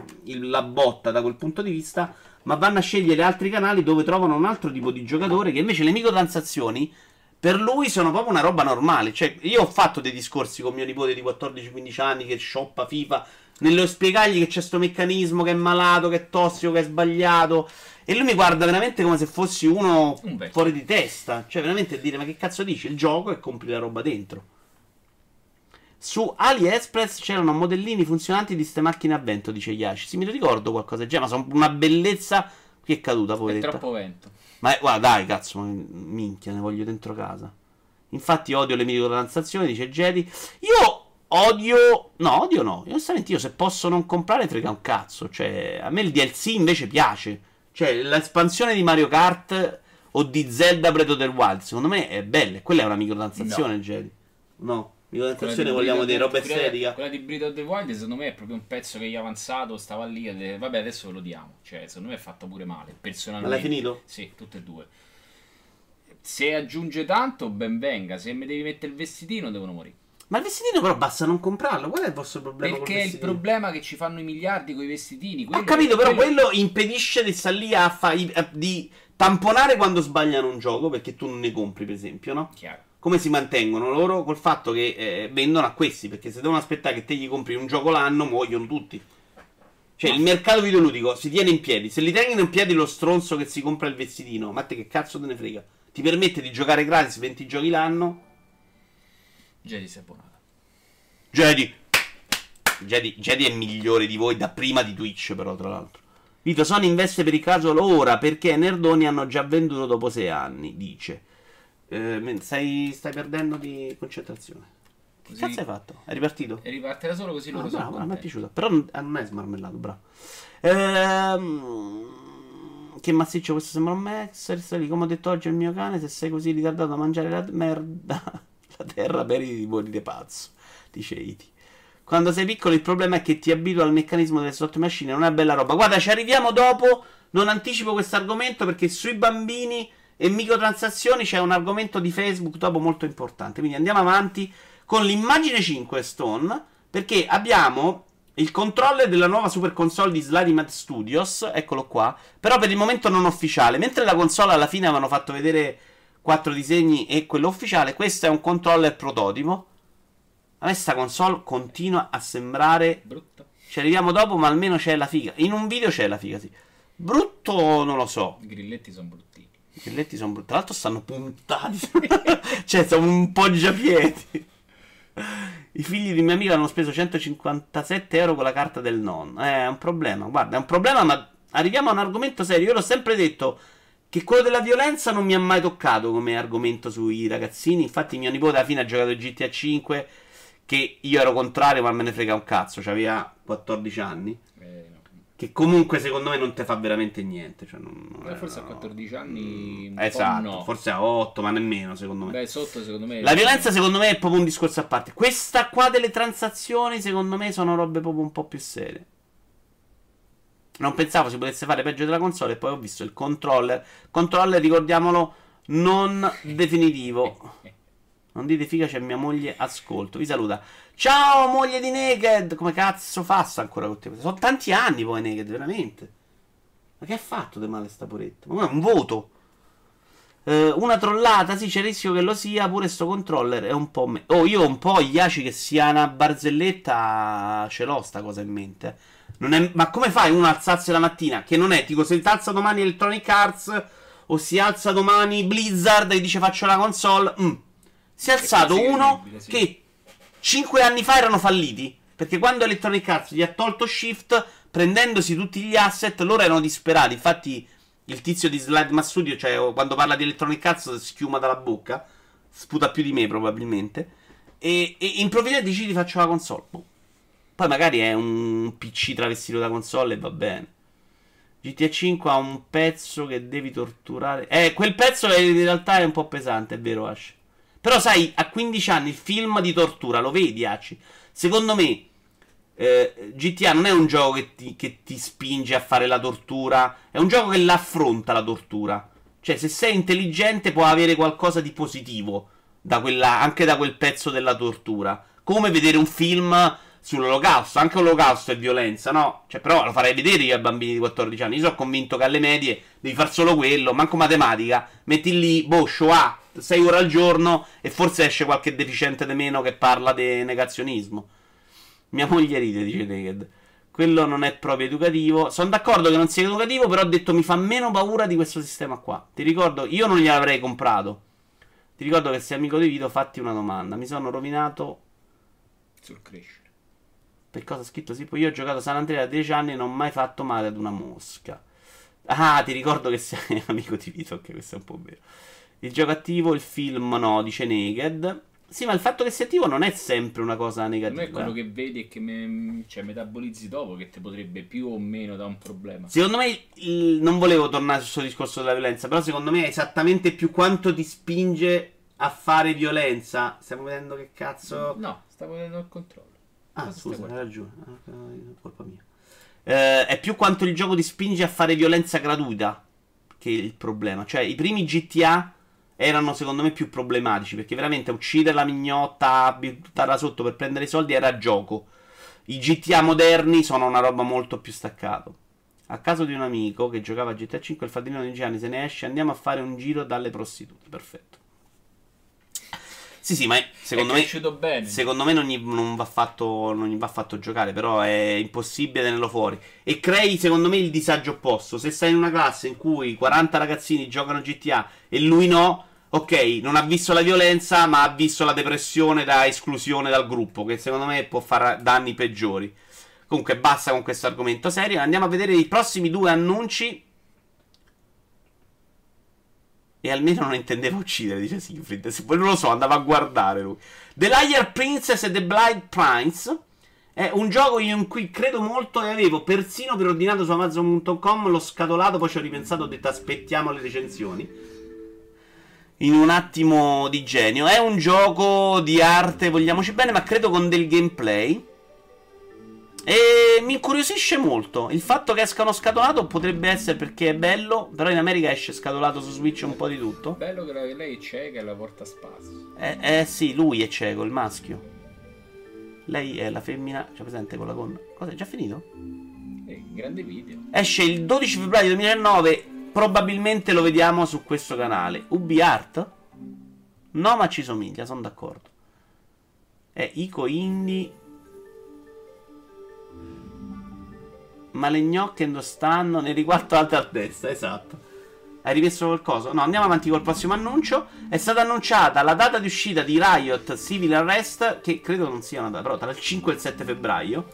uh, il, la botta da quel punto di vista ma vanno a scegliere altri canali dove trovano un altro tipo di giocatore che invece le microtransazioni per lui sono proprio una roba normale cioè io ho fatto dei discorsi con mio nipote di 14-15 anni che shoppa FIFA nello spiegargli che c'è questo meccanismo che è malato, che è tossico, che è sbagliato e lui mi guarda veramente come se fossi uno Un fuori di testa. Cioè, veramente dire: Ma che cazzo dici? Il gioco e compri la roba dentro. Su AliExpress c'erano modellini funzionanti di ste macchine a vento, dice Yashi. Sì, mi ricordo qualcosa del genere, ma sono una bellezza. Qui è caduta, poveretta. È troppo vento. Ma guarda, dai, cazzo, minchia, ne voglio dentro casa. Infatti odio le microtransazioni, dice Jedi. Io odio. No, odio no. Onestamente, io se posso non comprare, frega un cazzo. Cioè, a me il DLC invece piace. Cioè, l'espansione di Mario Kart o di Zelda Breath of the Wild, secondo me è bella. Quella è una microtransazione, no. Jedi. No. Microtransazione vogliamo dire roba estetica. Quella di Breath of the Wild, secondo me, è proprio un pezzo che gli è avanzato. Stava lì. E vabbè, adesso lo diamo. Cioè, secondo me è fatto pure male. Personalmente. Ma l'hai finito? Sì, tutte e due. Se aggiunge tanto, ben venga. Se mi devi mettere il vestitino, devono morire. Ma il vestitino però basta non comprarlo. Qual è il vostro problema? Perché il, il problema che ci fanno i miliardi con i vestitini. Ho capito, però quello... quello impedisce di stare lì a, fa... di tamponare quando sbagliano un gioco perché tu non ne compri, per esempio, no? Chiaro. Come si mantengono loro col fatto che eh, vendono a questi? Perché se devono aspettare che te gli compri un gioco l'anno, muoiono tutti. Cioè, il mercato videoludico si tiene in piedi. Se li tengono in piedi lo stronzo che si compra il vestitino, ma te che cazzo te ne frega? Ti permette di giocare gratis 20 giochi l'anno Jedi si è abbonata. Jedi. Jedi. Jedi è migliore di voi da prima di Twitch, però, tra l'altro. Vito, Sony investe per il caso ora perché Nerdoni hanno già venduto dopo sei anni, dice. Eh, stai, stai, perdendo di concentrazione. Così... Che cazzo hai fatto? È ripartito? È ripartita solo così loro ah, sono bravo, mi è piaciuto. Però non è smarmellato, bravo. Ehm, che massiccio questo sembra un Max. Come ho detto oggi al mio cane, se sei così ritardato a mangiare la merda (laughs) la terra meriti di morire pazzo, dice Iti. Quando sei piccolo il problema è che ti abitua al meccanismo delle slot machine, non è bella roba. Guarda, ci arriviamo dopo, non anticipo questo argomento perché sui bambini e microtransazioni c'è un argomento di Facebook dopo molto importante. Quindi andiamo avanti con l'immagine 5 Stone, perché abbiamo il controller della nuova super console di Slidy Studios, eccolo qua, però per il momento non ufficiale, mentre la console alla fine avevano fatto vedere quattro disegni e quello ufficiale. Questo è un controller prototipo. A me sta console continua a sembrare brutta. Ci arriviamo dopo, ma almeno c'è la figa. In un video c'è la figa, sì. Brutto non lo so. I grilletti sono bruttini. I grilletti sono brutti. Tra l'altro stanno puntati. (laughs) cioè, sono un poggiapiedi. I figli di mia amica hanno speso 157 euro con la carta del nonno. Eh, è un problema. Guarda, è un problema, ma arriviamo a un argomento serio. Io l'ho sempre detto. Che quello della violenza non mi ha mai toccato come argomento sui ragazzini. Infatti, mio nipote alla fine ha giocato GTA 5. Che io ero contrario, ma me ne frega un cazzo. Cioè, aveva 14 anni. No. Che comunque secondo me non ti fa veramente niente. Cioè, non, non eh, forse a 14 anni. Mm, esatto, no. forse a 8, ma nemmeno secondo me. Beh, sotto secondo me. La violenza secondo me è proprio un discorso a parte. Questa qua delle transazioni, secondo me, sono robe proprio un po' più serie. Non pensavo si potesse fare peggio della console e poi ho visto il controller. Controller, ricordiamolo, non definitivo. (laughs) Non dite figa, c'è mia moglie, ascolto. Vi saluta. Ciao moglie di Naked! Come cazzo fa ancora con te? Sono tanti anni poi Naked, veramente. Ma che ha fatto di male sta poretta? Ma è un voto. Uh, una trollata, sì, c'è il rischio che lo sia. Pure sto controller è un po' me. Oh, io un po' Iaci che sia una barzelletta. Ce l'ho sta cosa in mente. È, ma come fai uno a alzarsi la mattina? Che non è, tipo, se si alza domani Electronic Arts o si alza domani Blizzard e dice faccio la console. Mm. Si è alzato uno sì. che 5 anni fa erano falliti Perché quando Electronic Arts gli ha tolto Shift, prendendosi tutti gli asset, loro erano disperati. Infatti, il tizio di Slide Mass Studio, cioè quando parla di Electronic Arts, schiuma dalla bocca. Sputa più di me, probabilmente. E, e improvvisamente decidi faccio la console. Boh. Poi magari è un PC travestito da console e va bene. GTA 5 ha un pezzo che devi torturare. Eh, quel pezzo in realtà è un po' pesante, è vero, Ash. Però sai, a 15 anni il film di tortura, lo vedi, Ash? Secondo me, eh, GTA non è un gioco che ti, che ti spinge a fare la tortura, è un gioco che l'affronta la tortura. Cioè, se sei intelligente può avere qualcosa di positivo da quella, anche da quel pezzo della tortura. Come vedere un film sull'olocausto. Anche l'olocausto è violenza, no? Cioè, però lo farei vedere io ai bambini di 14 anni. Io sono convinto che alle medie devi far solo quello, manco matematica. Metti lì, boh, Shoah, 6 ore al giorno e forse esce qualche deficiente di meno che parla di negazionismo. Mia moglie ride, dice Naked. Quello non è proprio educativo. Sono d'accordo che non sia educativo, però ho detto mi fa meno paura di questo sistema qua. Ti ricordo, io non gliel'avrei comprato. Ti ricordo che sei amico di Vito, fatti una domanda. Mi sono rovinato sul crescere. Per cosa ha scritto Sippo? Io ho giocato San Andrea da 10 anni e non ho mai fatto male ad una mosca. Ah, ti ricordo che sei (laughs) amico di Vito, ok, questo è un po' vero. Il gioco attivo, il film no, dice Naked. Sì, ma il fatto che sia attivo non è sempre una cosa negativa. Non è quello che vedi e che me, cioè, metabolizzi dopo che ti potrebbe più o meno da un problema. Secondo me, il, non volevo tornare sul suo discorso della violenza, però secondo me è esattamente più quanto ti spinge a fare violenza. Stiamo vedendo che cazzo... No, stavo vedendo il controllo. Ah, scusa, hai ragione. Ah, colpa mia. Eh, è più quanto il gioco ti spinge a fare violenza gratuita che il problema. Cioè, i primi GTA erano secondo me più problematici perché veramente uccidere la mignotta, buttarla sotto per prendere i soldi era gioco. I GTA moderni sono una roba molto più staccato. A caso di un amico che giocava a GTA 5, il fratellino di Gianni se ne esce, andiamo a fare un giro dalle prostitute. Perfetto. Sì, sì, ma secondo è me. Bene. Secondo me non gli, non, va fatto, non gli va fatto giocare. Però è impossibile tenerlo fuori. E crei, secondo me, il disagio opposto. Se sei in una classe in cui 40 ragazzini giocano GTA e lui no. Ok, non ha visto la violenza, ma ha visto la depressione da esclusione dal gruppo. Che secondo me può fare danni peggiori. Comunque, basta con questo argomento serio. Andiamo a vedere i prossimi due annunci e almeno non intendeva uccidere, dice Siegfried. Poi non lo so, andava a guardare lui. The Liar Princess e The Blind Prince. È un gioco in cui credo molto e avevo persino preordinato su Amazon.com l'ho scatolato, poi ci ho ripensato ho detto aspettiamo le recensioni. In un attimo di genio. È un gioco di arte, vogliamoci bene, ma credo con del gameplay. E mi incuriosisce molto. Il fatto che escano scatolato potrebbe essere perché è bello, però in America esce scatolato su Switch un po' di tutto. Bello che lei è cieca e la porta a spasso. Eh, eh sì, lui è cieco, il maschio. Lei è la femmina, c'è presente con la gonna. Cosa è già finito? Eh, grande video. Esce il 12 febbraio 2009, probabilmente lo vediamo su questo canale. Ubi Art? No, ma ci somiglia, sono d'accordo. È Ico Indie Ma le gnocche dove stanno? Ne riguardo alta altezza, esatto. Hai rimesso qualcosa? No, andiamo avanti col prossimo annuncio. È stata annunciata la data di uscita di Riot Civil Arrest, che credo non sia una data, però tra il 5 e il 7 febbraio.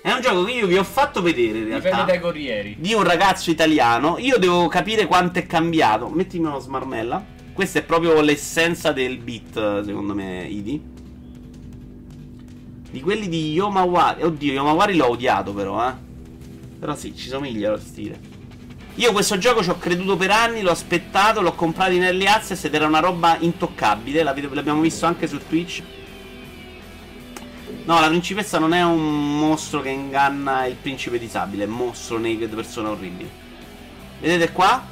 È un gioco che io vi ho fatto vedere in realtà. Dipende dai corrieri. Di un ragazzo italiano. Io devo capire quanto è cambiato. Mettimi uno smarmella. Questa è proprio l'essenza del beat, secondo me, Idi. Di quelli di Yomawari. Oddio, Yomawari l'ho odiato però, eh. Però sì, ci somiglia lo stile. Io questo gioco ci ho creduto per anni, l'ho aspettato, l'ho comprato in early access ed era una roba intoccabile. L'abbiamo visto anche su Twitch. No, la principessa non è un mostro che inganna il principe disabile, è un mostro naked, persona orribile. Vedete qua?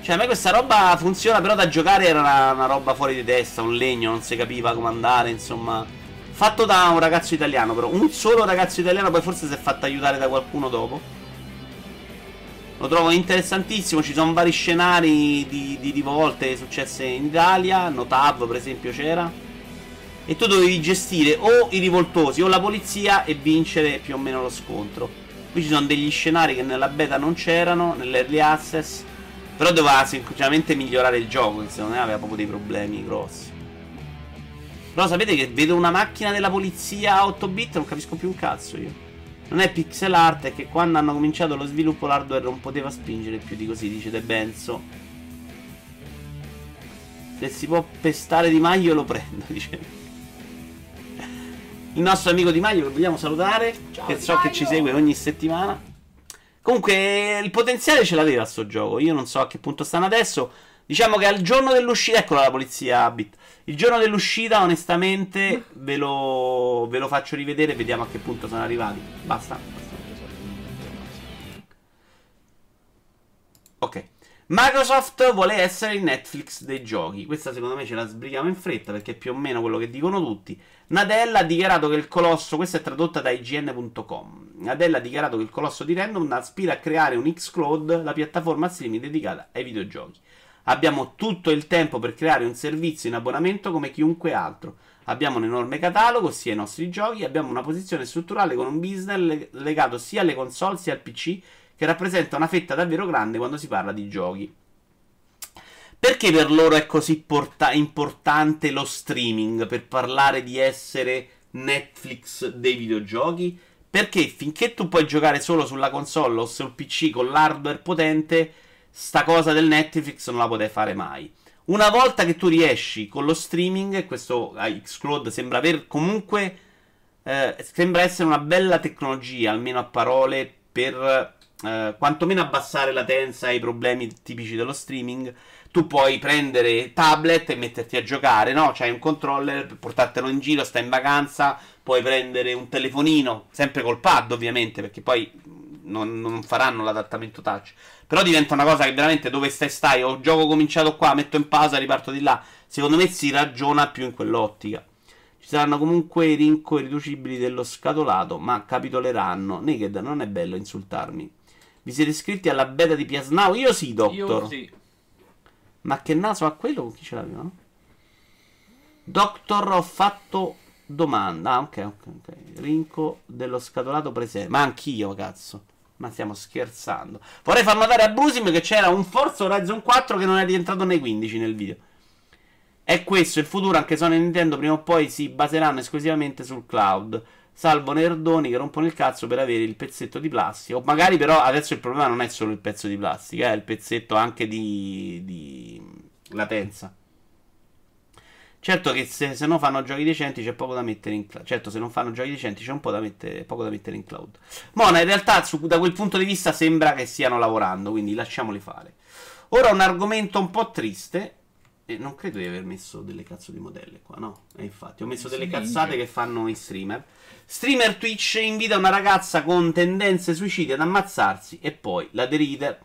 Cioè, a me questa roba funziona, però da giocare era una, una roba fuori di testa, un legno, non si capiva come andare, insomma. Fatto da un ragazzo italiano, però. Un solo ragazzo italiano, poi forse si è fatto aiutare da qualcuno dopo. Lo trovo interessantissimo, ci sono vari scenari di, di rivolte successe in Italia, Notav per esempio c'era. E tu dovevi gestire o i rivoltosi o la polizia e vincere più o meno lo scontro. Qui ci sono degli scenari che nella beta non c'erano, nell'early access. Però doveva semplicemente migliorare il gioco, secondo me aveva proprio dei problemi grossi. Però sapete che vedo una macchina della polizia a 8 bit, non capisco più un cazzo io. Non è pixel art, è che quando hanno cominciato lo sviluppo l'hardware non poteva spingere più di così, dice De Benzo. Se si può pestare Di Maio lo prendo, (laughs) dice. Il nostro amico Di Maio che vogliamo salutare, Ciao, che so Maio. che ci segue ogni settimana. Comunque il potenziale ce l'aveva sto gioco, io non so a che punto stanno adesso. Diciamo che al giorno dell'uscita, eccola la polizia Bit. Il giorno dell'uscita, onestamente, ve lo, ve lo faccio rivedere e vediamo a che punto sono arrivati. Basta. Ok. Microsoft vuole essere il Netflix dei giochi. Questa secondo me ce la sbrighiamo in fretta perché è più o meno quello che dicono tutti. Nadella ha dichiarato che il colosso, questa è tradotta da IGN.com. Nadella ha dichiarato che il colosso di Random aspira a creare un Xcloud, la piattaforma streaming dedicata ai videogiochi. Abbiamo tutto il tempo per creare un servizio in abbonamento come chiunque altro. Abbiamo un enorme catalogo, sia i nostri giochi, abbiamo una posizione strutturale con un business leg- legato sia alle console sia al PC, che rappresenta una fetta davvero grande quando si parla di giochi. Perché per loro è così porta- importante lo streaming per parlare di essere Netflix dei videogiochi? Perché finché tu puoi giocare solo sulla console o sul PC con l'hardware potente, sta cosa del Netflix non la potrai fare mai. Una volta che tu riesci con lo streaming, questo a Xcloud sembra aver comunque. eh, sembra essere una bella tecnologia, almeno a parole, per eh, quantomeno abbassare latenza e i problemi tipici dello streaming. Tu puoi prendere tablet e metterti a giocare, no? C'hai un controller portartelo in giro, stai in vacanza, puoi prendere un telefonino, sempre col pad ovviamente, perché poi non, non faranno l'adattamento touch. Però diventa una cosa che veramente dove stai stai, ho gioco cominciato qua, metto in pausa, riparto di là. Secondo me si ragiona più in quell'ottica. Ci saranno comunque i rinco irriducibili dello scatolato, ma capitoleranno. Naked, non è bello insultarmi. Vi siete iscritti alla beta di Now? Io sì, Doctor. Io sì. Ma che naso ha quello con chi ce l'aveva? no? Doctor, ho fatto domanda. Ah, ok, ok, ok. Rinco dello scatolato presente. Ma anch'io, cazzo. Ma stiamo scherzando. Vorrei far notare a Brusim che c'era un Forza Horizon 4 che non è rientrato nei 15 nel video. È questo il futuro, anche Sony e Nintendo prima o poi si baseranno esclusivamente sul cloud. Salvo nerdoni che rompono il cazzo per avere il pezzetto di plastica. O magari però adesso il problema non è solo il pezzo di plastica, è il pezzetto anche di, di latenza. Certo che se, se non fanno giochi decenti c'è poco da mettere in cloud. Certo, se non fanno giochi decenti c'è un po' da mettere, poco da mettere in cloud. Mona, in realtà su- da quel punto di vista sembra che stiano lavorando, quindi lasciamoli fare. Ora un argomento un po' triste. E non credo di aver messo delle cazzo di modelle qua, no? E infatti, ho messo delle cazzate che fanno i streamer. Streamer Twitch invita una ragazza con tendenze suicide ad ammazzarsi e poi la deride.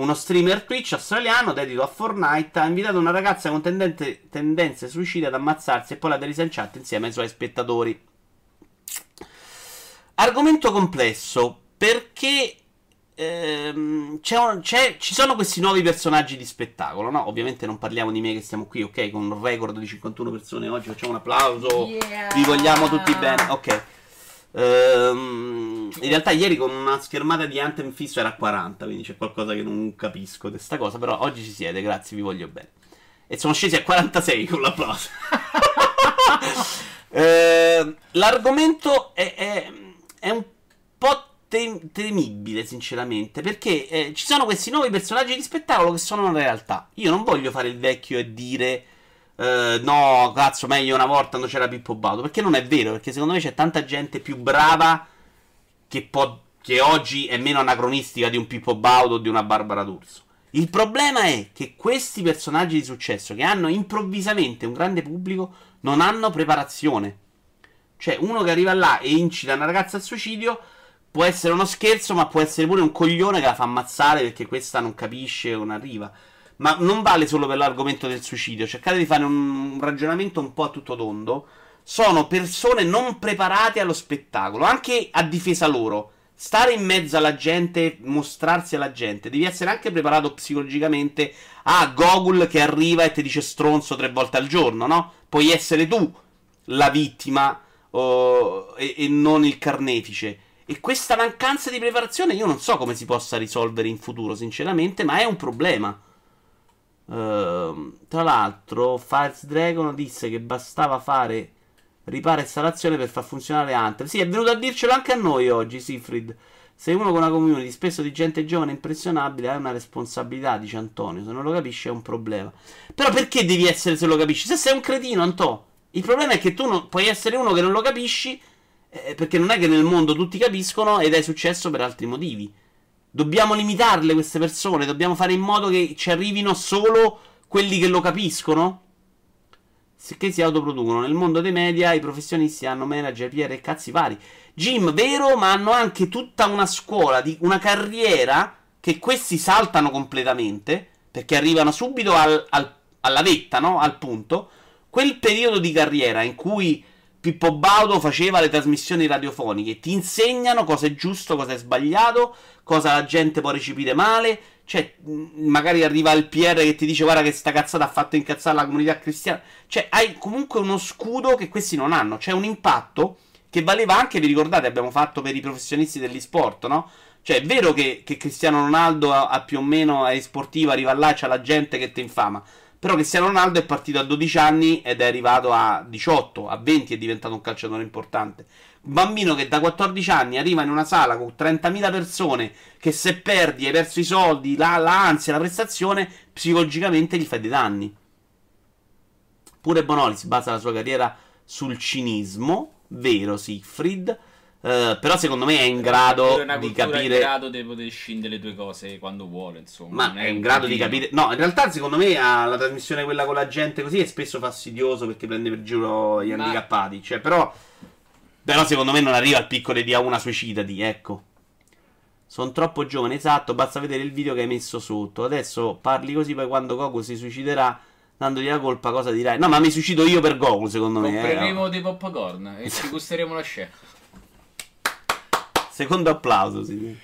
Uno streamer Twitch australiano dedito a Fortnite ha invitato una ragazza con tendenze suicide ad ammazzarsi e poi la derisa in chat insieme ai suoi spettatori. Argomento complesso perché ehm, c'è un- c'è- ci sono questi nuovi personaggi di spettacolo, no? Ovviamente non parliamo di me che stiamo qui, ok? Con un record di 51 persone oggi, facciamo un applauso. Yeah. Vi vogliamo tutti bene, ok. Ehm, in realtà ieri con una schermata di Anthem fisso era a 40, quindi c'è qualcosa che non capisco di questa cosa, però oggi ci siete, grazie, vi voglio bene. E sono scesi a 46 con l'applauso. (laughs) Ehm, l'argomento è, è- è un po' tem- temibile, sinceramente, perché eh, ci sono questi nuovi personaggi di spettacolo che sono una realtà. Io non voglio fare il vecchio e dire eh, no, cazzo, meglio una volta quando c'era Pippo Baudo, perché non è vero, perché secondo me c'è tanta gente più brava che, può- che oggi è meno anacronistica di un Pippo Baudo o di una Barbara D'Urso. Il problema è che questi personaggi di successo che hanno improvvisamente un grande pubblico non hanno preparazione. Cioè, uno che arriva là e incita una ragazza al suicidio può essere uno scherzo, ma può essere pure un coglione che la fa ammazzare perché questa non capisce o non arriva. Ma non vale solo per l'argomento del suicidio. Cercate di fare un ragionamento un po' a tutto tondo. Sono persone non preparate allo spettacolo, anche a difesa loro. Stare in mezzo alla gente, mostrarsi alla gente, devi essere anche preparato psicologicamente a Gogol che arriva e ti dice stronzo tre volte al giorno, no? Puoi essere tu la vittima oh, e, e non il carnefice. E questa mancanza di preparazione io non so come si possa risolvere in futuro, sinceramente, ma è un problema. Uh, tra l'altro, Fires Dragon disse che bastava fare ripara installazione per far funzionare Hunter. Sì, è venuto a dircelo anche a noi oggi, Siegfried. Sei uno con una community spesso di gente giovane e impressionabile, hai una responsabilità, dice Antonio. Se non lo capisci è un problema. Però perché devi essere se lo capisci? Se sei un cretino, Anto. Il problema è che tu non, puoi essere uno che non lo capisci, eh, perché non è che nel mondo tutti capiscono ed hai successo per altri motivi. Dobbiamo limitarle queste persone, dobbiamo fare in modo che ci arrivino solo quelli che lo capiscono che si autoproducono. Nel mondo dei media i professionisti hanno manager, PR e cazzi vari. Jim, vero, ma hanno anche tutta una scuola, di, una carriera che questi saltano completamente perché arrivano subito al, al, alla vetta, no? Al punto. Quel periodo di carriera in cui Pippo Baudo faceva le trasmissioni radiofoniche ti insegnano cosa è giusto, cosa è sbagliato, cosa la gente può recepire male cioè, magari arriva il PR che ti dice guarda che sta cazzata ha fatto incazzare la comunità cristiana. Cioè, hai comunque uno scudo che questi non hanno. C'è un impatto che valeva anche, vi ricordate, abbiamo fatto per i professionisti degli sport, no? Cioè, è vero che, che Cristiano Ronaldo ha, ha, più o meno è sportivo, arriva là, c'ha la gente che ti infama. Però Cristiano Ronaldo è partito a 12 anni ed è arrivato a 18, a 20 è diventato un calciatore importante. Un bambino che da 14 anni arriva in una sala con 30.000 persone che se perdi hai perso i soldi, la, la ansia, la prestazione, psicologicamente gli fai dei danni. Pure Bonoli si basa la sua carriera sul cinismo, vero Siegfried. Uh, però secondo me è in grado di capire. È in grado di poter scindere le due cose quando vuole. Insomma, ma è, è in grado di capire. No, in realtà, secondo me, la trasmissione quella con la gente così è spesso fastidioso perché prende per giro gli ma... handicappati. Cioè, però però secondo me non arriva al piccolo di a una suicidati, ecco. Sono troppo giovane, esatto, basta vedere il video che hai messo sotto. Adesso parli così, poi quando Goku si suiciderà, dandogli la colpa, cosa dirai? No, ma mi suicido io per Goku, secondo me. Compreremo eh, dei popcorn e ci gusteremo la scena. Secondo applauso, sì.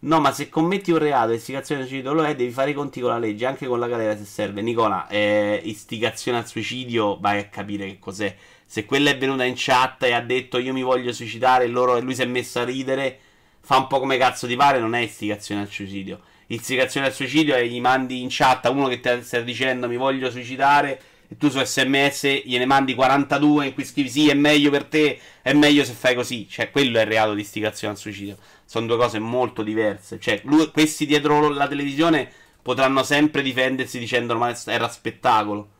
No, ma se commetti un reato istigazione al suicidio lo è, devi fare i conti con la legge, anche con la galera se serve. Nicola, eh, istigazione al suicidio, vai a capire che cos'è. Se quella è venuta in chat e ha detto io mi voglio suicidare loro, e lui si è messo a ridere, fa un po' come cazzo ti pare, non è istigazione al suicidio. Istigazione al suicidio è gli mandi in chat a uno che ti sta dicendo mi voglio suicidare e tu su sms gliene mandi 42 in cui scrivi sì è meglio per te, è meglio se fai così. Cioè quello è il reato di istigazione al suicidio. Sono due cose molto diverse. Cioè lui, questi dietro la televisione potranno sempre difendersi dicendo ma era spettacolo.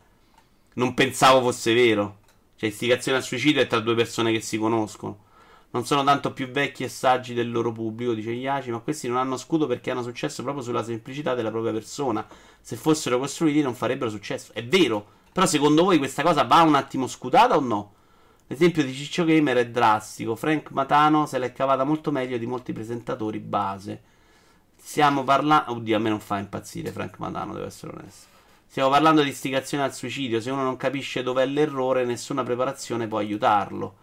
Non pensavo fosse vero. Cioè, istigazione al suicidio è tra due persone che si conoscono. Non sono tanto più vecchi e saggi del loro pubblico, dice Iaci, ma questi non hanno scudo perché hanno successo proprio sulla semplicità della propria persona. Se fossero costruiti non farebbero successo. È vero, però secondo voi questa cosa va un attimo scudata o no? L'esempio di Ciccio Gamer è drastico. Frank Matano se l'è cavata molto meglio di molti presentatori base. Stiamo parlando... Oddio, a me non fa impazzire Frank Matano, devo essere onesto. Stiamo parlando di istigazione al suicidio. Se uno non capisce dov'è l'errore, nessuna preparazione può aiutarlo.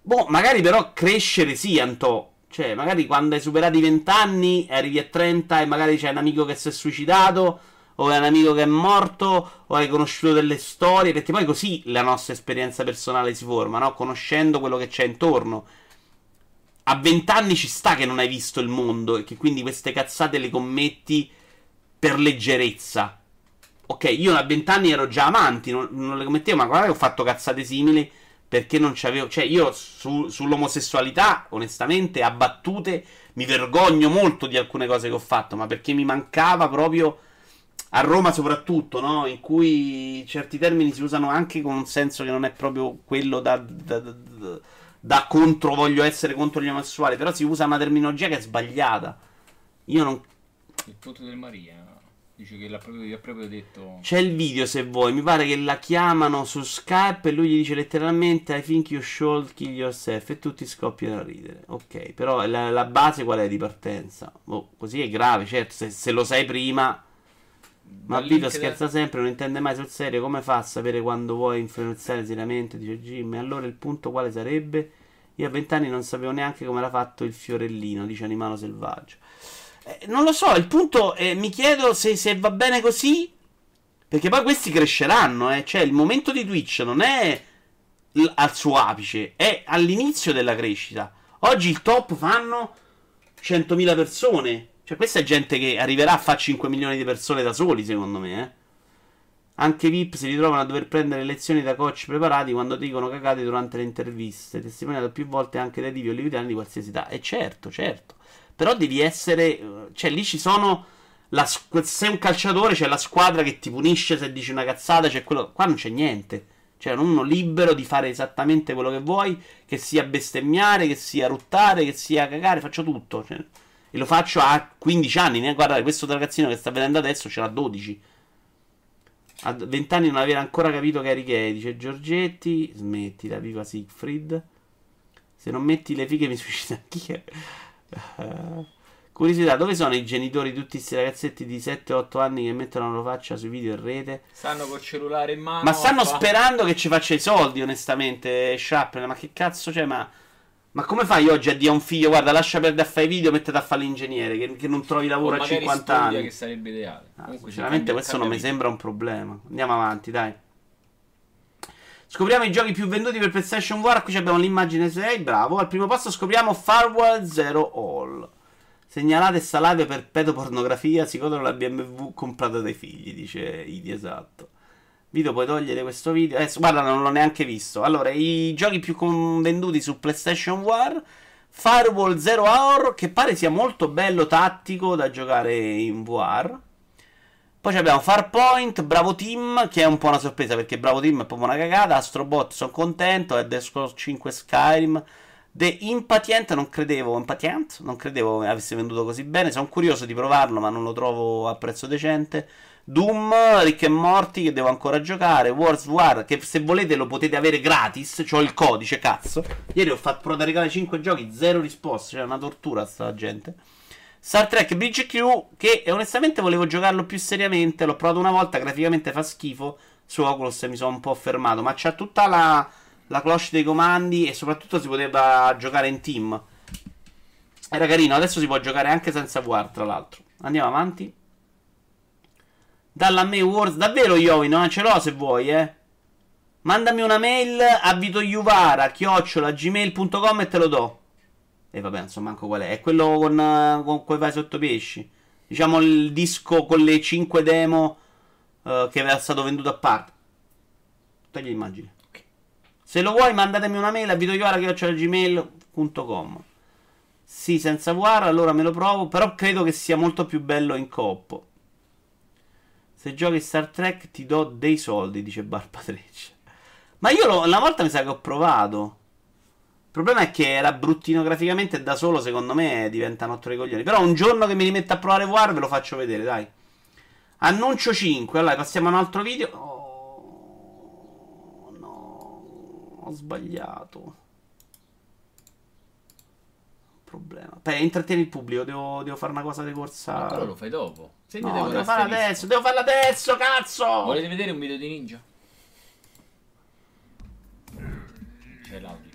Boh, magari però crescere sì, Antò. Cioè, magari quando hai superato i 20 anni, arrivi a 30 e magari c'è un amico che si è suicidato, o è un amico che è morto, o hai conosciuto delle storie, perché poi così la nostra esperienza personale si forma, no? Conoscendo quello che c'è intorno. A 20 anni ci sta che non hai visto il mondo e che quindi queste cazzate le commetti per leggerezza. Ok, io a vent'anni ero già amanti, non, non le commettevo, ma guarda che ho fatto cazzate simili perché non c'avevo. Cioè, io su, sull'omosessualità, onestamente, a battute, mi vergogno molto di alcune cose che ho fatto, ma perché mi mancava proprio. A Roma soprattutto, no? In cui certi termini si usano anche con un senso che non è proprio quello da, da, da, da contro, voglio essere contro gli omosessuali, però si usa una terminologia che è sbagliata. Io non... Il punto del Maria. Dice che l'ha proprio, gli ha proprio detto. C'è il video se vuoi. Mi pare che la chiamano su Skype e lui gli dice letteralmente I think you should kill yourself. E tutti scoppiano a ridere. Ok, però la, la base qual è di partenza? Oh, così è grave, certo. Se, se lo sai prima. Ma Vito scherza sempre, non intende mai sul serio. Come fa a sapere quando vuoi influenzare seriamente? Dice Jim. E allora il punto quale sarebbe? Io a vent'anni non sapevo neanche come era fatto il fiorellino, dice Animalo Selvaggio. Eh, non lo so, il punto è, mi chiedo se, se, va bene così. Perché poi questi cresceranno, eh. Cioè, il momento di Twitch non è l- al suo apice, è all'inizio della crescita. Oggi il top fanno 100.000 persone. Cioè, questa è gente che arriverà a fare 5 milioni di persone da soli, secondo me, eh. Anche VIP si ritrovano a dover prendere lezioni da coach preparati quando dicono cagate durante le interviste, testimoniato più volte anche dai tipi hollywoodiani di qualsiasi età. E certo, certo. Però devi essere... Cioè, lì ci sono... La, se un calciatore c'è la squadra che ti punisce se dici una cazzata, c'è quello... Qua non c'è niente. Cioè, uno libero di fare esattamente quello che vuoi, che sia bestemmiare, che sia ruttare, che sia cagare, faccio tutto. Cioè, e lo faccio a 15 anni. Guardate, questo ragazzino che sta vedendo adesso ce l'ha 12 a 20 anni non aver ancora capito che eri gay, dice Giorgetti. Smettila, viva Siegfried. Se non metti le fighe mi suicida anch'io. Uh, (laughs) curiosità, dove sono i genitori di tutti questi ragazzetti di 7-8 anni che mettono la loro faccia sui video in rete? Stanno col cellulare in mano. Ma stanno sperando che ci faccia i soldi, onestamente, Sharpen. Ma che cazzo c'è? Ma ma come fai oggi a dire a un figlio, guarda, lascia perdere a fare i video, mettete a fare l'ingegnere, che, che non trovi lavoro a 50 anni? che sarebbe ideale. Ah, sinceramente questo non mi sembra un problema. Andiamo avanti, dai. Scopriamo i giochi più venduti per PlayStation VR. Qui abbiamo l'immagine 6, bravo. Al primo posto scopriamo Farwell Zero All. Segnalate sta live per pedopornografia, si godono la BMW comprata dai figli, dice Idi, esatto. Video puoi togliere questo video. Adesso, guarda, non l'ho neanche visto. Allora, i giochi più venduti su PlayStation War. Firewall Zero Hour, che pare sia molto bello tattico da giocare in VR. Poi abbiamo Farpoint, Bravo Team, che è un po' una sorpresa perché Bravo Team è proprio una cagata. Astrobot, sono contento. E The Scrolls 5 Skyrim. The Impatient, non credevo, Impatient, non credevo avesse venduto così bene. Sono curioso di provarlo, ma non lo trovo a prezzo decente. Doom, Rick e Morty che devo ancora giocare, Wars War che se volete lo potete avere gratis, ho il codice, cazzo. Ieri ho fatto provato a regalare 5 giochi, zero risposte, cioè una tortura sta gente. Star Trek Bridge Crew che onestamente volevo giocarlo più seriamente, l'ho provato una volta, graficamente fa schifo, su Oculus mi sono un po' fermato, ma c'ha tutta la, la cloche dei comandi e soprattutto si poteva giocare in team. Era carino, adesso si può giocare anche senza VR tra l'altro. Andiamo avanti. Dalla me Wars. Davvero, Yovi, non ce l'ho se vuoi, eh. Mandami una mail a vitoiuvara chiocciolagmail.com e te lo do. E vabbè, non so manco qual è. È quello con, con cui vai sotto pesci. Diciamo il disco con le 5 demo uh, che era stato venduto a parte. Togli l'immagine. Se lo vuoi, mandatemi una mail a vitoiuvara.gmail.com Sì, senza VR, allora me lo provo. Però credo che sia molto più bello in coop. Se giochi Star Trek ti do dei soldi, dice Barpatrice. Ma io lo, una volta mi sa che ho provato. Il problema è che era bruttino graficamente da solo secondo me diventa un otto dei coglioni. Però un giorno che mi rimetto a provare War ve lo faccio vedere, dai. Annuncio 5. Allora, passiamo a un altro video. Oh, no. Ho sbagliato problema. Beh, intrattieni il pubblico, devo, devo, fare una cosa di corsa. Ma quello lo fai dopo. Segni no, devo farlo adesso, devo farlo adesso, cazzo! Volete vedere un video di ninja? C'è l'audio.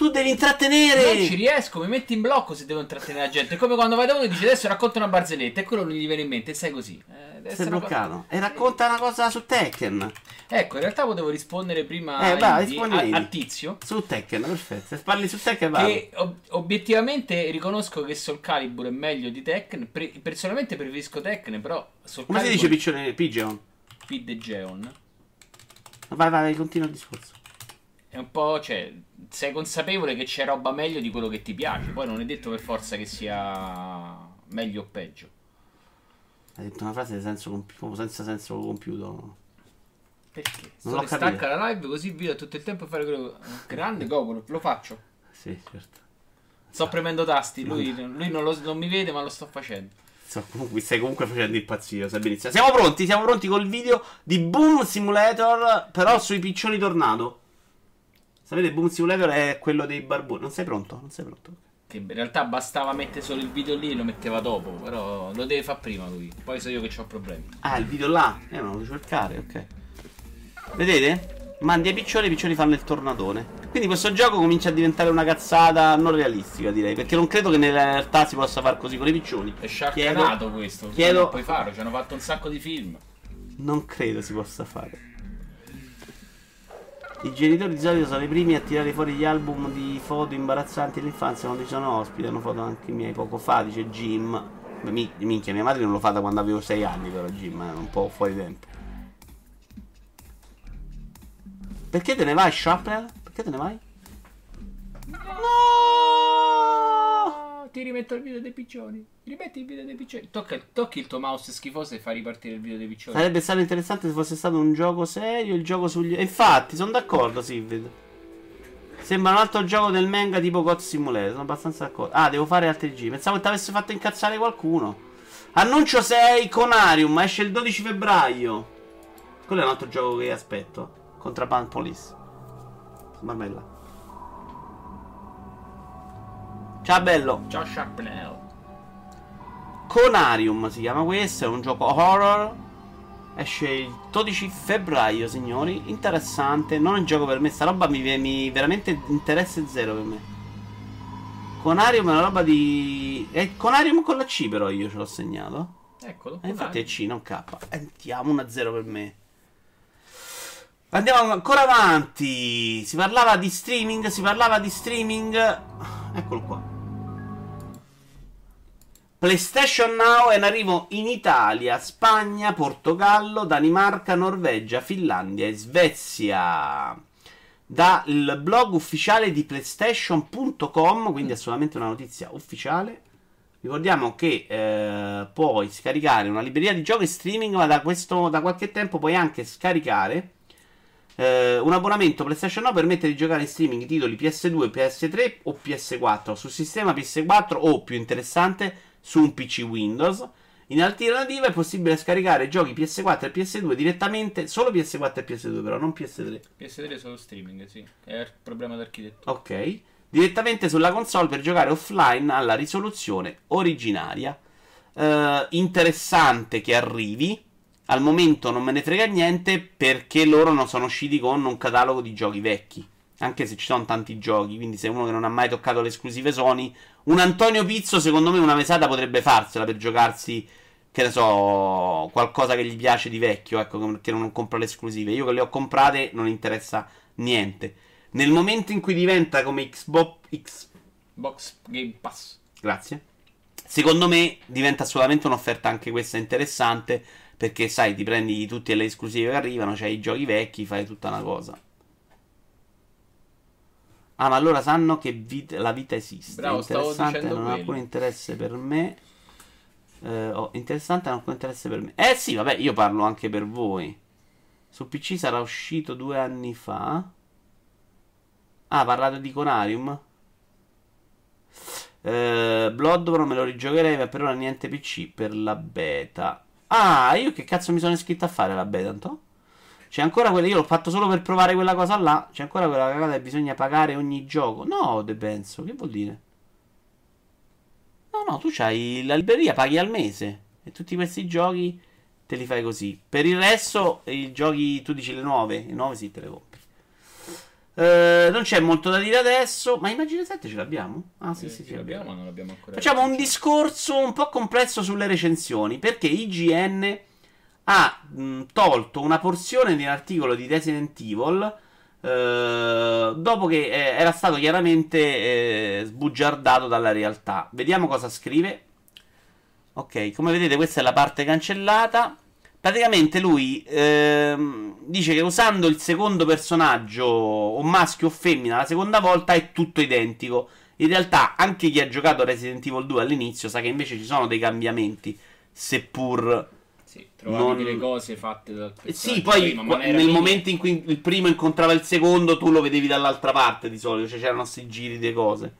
Tu devi intrattenere! Non ci riesco, mi metti in blocco se devo intrattenere la gente. È come quando vai da uno e dici adesso racconta una barzelletta e quello non gli viene in mente e sei così. Eh, sei bloccato. Una... E racconta una cosa su Tekken. Ecco, in realtà potevo rispondere prima eh, vai, a, a, Tizio. Su Tekken, perfetto. Se parli su Tekken va. Che ob- obiettivamente riconosco che Soul Calibur è meglio di Tekken. Pre- personalmente preferisco Tekken, però Soul Come Calibur... si dice piccione, Pigeon? Vai, vai, vai, continua il discorso. È un po', cioè, sei consapevole che c'è roba meglio di quello che ti piace. Poi non è detto per forza che sia meglio o peggio. Hai detto una frase senso senza senso compiuto. Perché? Non l'ho stacca la live così via tutto il tempo a fare quello. Grande Goku, lo faccio. Sì, certo. Sto premendo tasti, lui, lui non, lo, non mi vede, ma lo sto facendo. So, comunque, stai comunque facendo impazzire, sai benissimo. Siamo pronti, siamo pronti col video di Boom Simulator, però sui piccioni tornado. Sapete, Boom Simulator è quello dei barboni. Non sei pronto? Non sei pronto. Che in realtà bastava mettere solo il video lì e lo metteva dopo. Però lo deve fare prima lui. Poi so io che ho problemi. Ah, il video là? Eh, non lo devo cercare, ok. Vedete? Mandi ai piccioni, i piccioni fanno il tornatone. Quindi questo gioco comincia a diventare una cazzata non realistica, direi. Perché non credo che nella realtà si possa fare così con i piccioni. È sciarcanato questo. Chiedo... Non puoi farlo, ci hanno fatto un sacco di film. Non credo si possa fare. I genitori di solito sono i primi a tirare fuori gli album di foto imbarazzanti all'infanzia quando ci sono ospiti. Hanno foto anche i miei poco fa, dice Jim. Mi- minchia, mia madre non lo fa da quando avevo 6 anni, però Jim, è un po' fuori tempo. Perché te ne vai, Shrapnel? Perché te ne vai? No! Ti rimetto il video dei piccioni. Rimetti il video dei piccioni. Tocca, tocchi il tuo mouse schifoso e fa ripartire il video dei piccioni. Sarebbe stato interessante se fosse stato un gioco serio, il gioco sugli... Infatti, sono d'accordo, Silvid. Sembra un altro gioco del manga tipo God Simulator, sono abbastanza d'accordo. Ah, devo fare altri giri. Pensavo che ti avesse fatto incazzare qualcuno. Annuncio 6 Conarium, esce il 12 febbraio. Quello è un altro gioco che aspetto. Contraband Police. Marmella. Ciao bello. Ciao Sharpnell. Conarium si chiama questo, è un gioco horror. Esce il 12 febbraio, signori. Interessante. Non è un gioco per me. Sta roba mi, mi veramente interesse zero per me. Conarium è una roba di. È Conarium con la C, però io ce l'ho segnato. Eccolo. E infatti è C, non K. Andiamo una 0 per me. Andiamo ancora avanti. Si parlava di streaming, si parlava di streaming. Eccolo qua. PlayStation Now è in arrivo in Italia, Spagna, Portogallo, Danimarca, Norvegia, Finlandia e Svezia. Dal blog ufficiale di PlayStation.com, quindi è solamente una notizia ufficiale. Ricordiamo che eh, puoi scaricare una libreria di giochi streaming, ma da, questo, da qualche tempo puoi anche scaricare eh, un abbonamento PlayStation Now permette di giocare in streaming titoli PS2, PS3 o PS4 sul sistema PS4 o più interessante su un PC Windows. In alternativa è possibile scaricare giochi PS4 e PS2 direttamente, solo PS4 e PS2 però, non PS3. PS3 solo streaming, sì. È il problema d'architettura. Ok. Direttamente sulla console per giocare offline alla risoluzione originaria. Eh, interessante che arrivi. Al momento non me ne frega niente perché loro non sono usciti con un catalogo di giochi vecchi. Anche se ci sono tanti giochi, quindi se uno che non ha mai toccato le esclusive Sony, un Antonio Pizzo secondo me una mesata potrebbe farsela per giocarsi, che ne so, qualcosa che gli piace di vecchio, ecco, che non compra le esclusive. Io che le ho comprate non interessa niente. Nel momento in cui diventa come Xbox X... Box Game Pass. Grazie. Secondo me diventa assolutamente un'offerta anche questa interessante perché sai, ti prendi tutte le esclusive che arrivano, c'hai i giochi vecchi, fai tutta una cosa. Ah, ma allora sanno che vit- la vita esiste. Bravo, interessante, non ha alcun interesse per me. Eh, oh, interessante, non ha alcun interesse per me. Eh sì, vabbè, io parlo anche per voi. Su PC sarà uscito due anni fa. Ah, parlate di Conarium? Eh, Bloodborne me lo rigiocherei, ma per ora niente PC per la beta. Ah, io che cazzo mi sono iscritto a fare la beta, tanto? C'è ancora quella, io l'ho fatto solo per provare quella cosa là. C'è ancora quella cagata che bisogna pagare ogni gioco. No, De Benzo, che vuol dire? No, no, tu c'hai la libreria, paghi al mese. E tutti questi giochi te li fai così. Per il resto, i giochi, tu dici le nuove. Le nuove sì, te le compri. Eh, non c'è molto da dire adesso. Ma Immagine 7 ce l'abbiamo? Ah, sì, Eh, sì, ce l'abbiamo, ma non l'abbiamo ancora. Facciamo un discorso un po' complesso sulle recensioni perché IGN ha mh, tolto una porzione di un articolo di Resident Evil eh, dopo che eh, era stato chiaramente eh, sbugiardato dalla realtà. Vediamo cosa scrive. Ok, come vedete questa è la parte cancellata. Praticamente lui ehm, dice che usando il secondo personaggio, o maschio o femmina, la seconda volta è tutto identico. In realtà, anche chi ha giocato Resident Evil 2 all'inizio sa che invece ci sono dei cambiamenti, seppur. Sì, trovavi non- delle cose fatte dal Sì, poi prima, nel minimo. momento in cui il primo incontrava il secondo, tu lo vedevi dall'altra parte di solito, cioè c'erano questi giri di cose.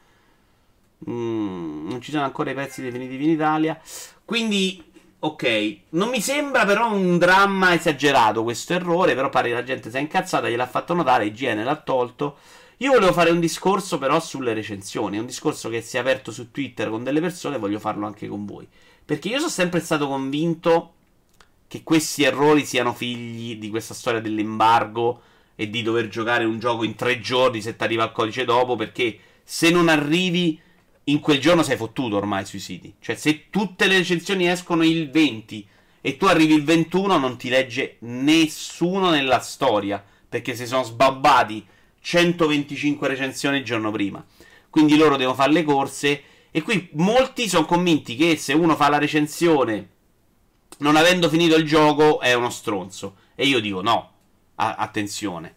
Mm, non ci sono ancora i pezzi definitivi in Italia. Quindi, ok, non mi sembra però un dramma esagerato questo errore, però pare che la gente si è incazzata, gliel'ha fatto notare, IGN l'ha tolto. Io volevo fare un discorso però sulle recensioni, un discorso che si è aperto su Twitter con delle persone, voglio farlo anche con voi. Perché io sono sempre stato convinto che questi errori siano figli di questa storia dell'embargo e di dover giocare un gioco in tre giorni se ti arriva il codice dopo, perché se non arrivi in quel giorno sei fottuto ormai sui siti. Cioè se tutte le recensioni escono il 20 e tu arrivi il 21 non ti legge nessuno nella storia, perché si sono sbabbati 125 recensioni il giorno prima. Quindi loro devono fare le corse E qui molti sono convinti che se uno fa la recensione non avendo finito il gioco è uno stronzo. E io dico no, a- attenzione.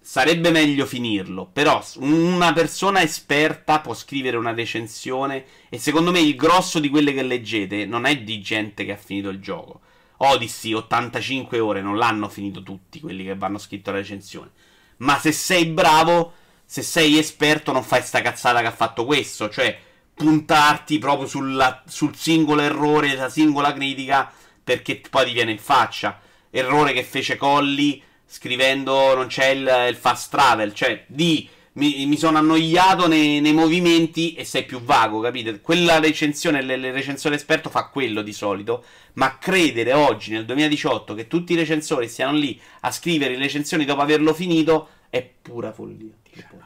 Sarebbe meglio finirlo, però una persona esperta può scrivere una recensione e secondo me il grosso di quelle che leggete non è di gente che ha finito il gioco. Odyssey 85 ore non l'hanno finito tutti quelli che vanno scritto la recensione. Ma se sei bravo, se sei esperto non fai sta cazzata che ha fatto questo, cioè puntarti proprio sulla, sul singolo errore, la singola critica, perché poi ti viene in faccia. Errore che fece Colli scrivendo non c'è il, il fast travel, cioè di mi, mi sono annoiato nei, nei, movimenti e sei più vago, capite? Quella recensione, le recensione esperto fa quello di solito, ma credere oggi, nel 2018, che tutti i recensori stiano lì a scrivere le recensioni dopo averlo finito è pura follia. 19. 2019.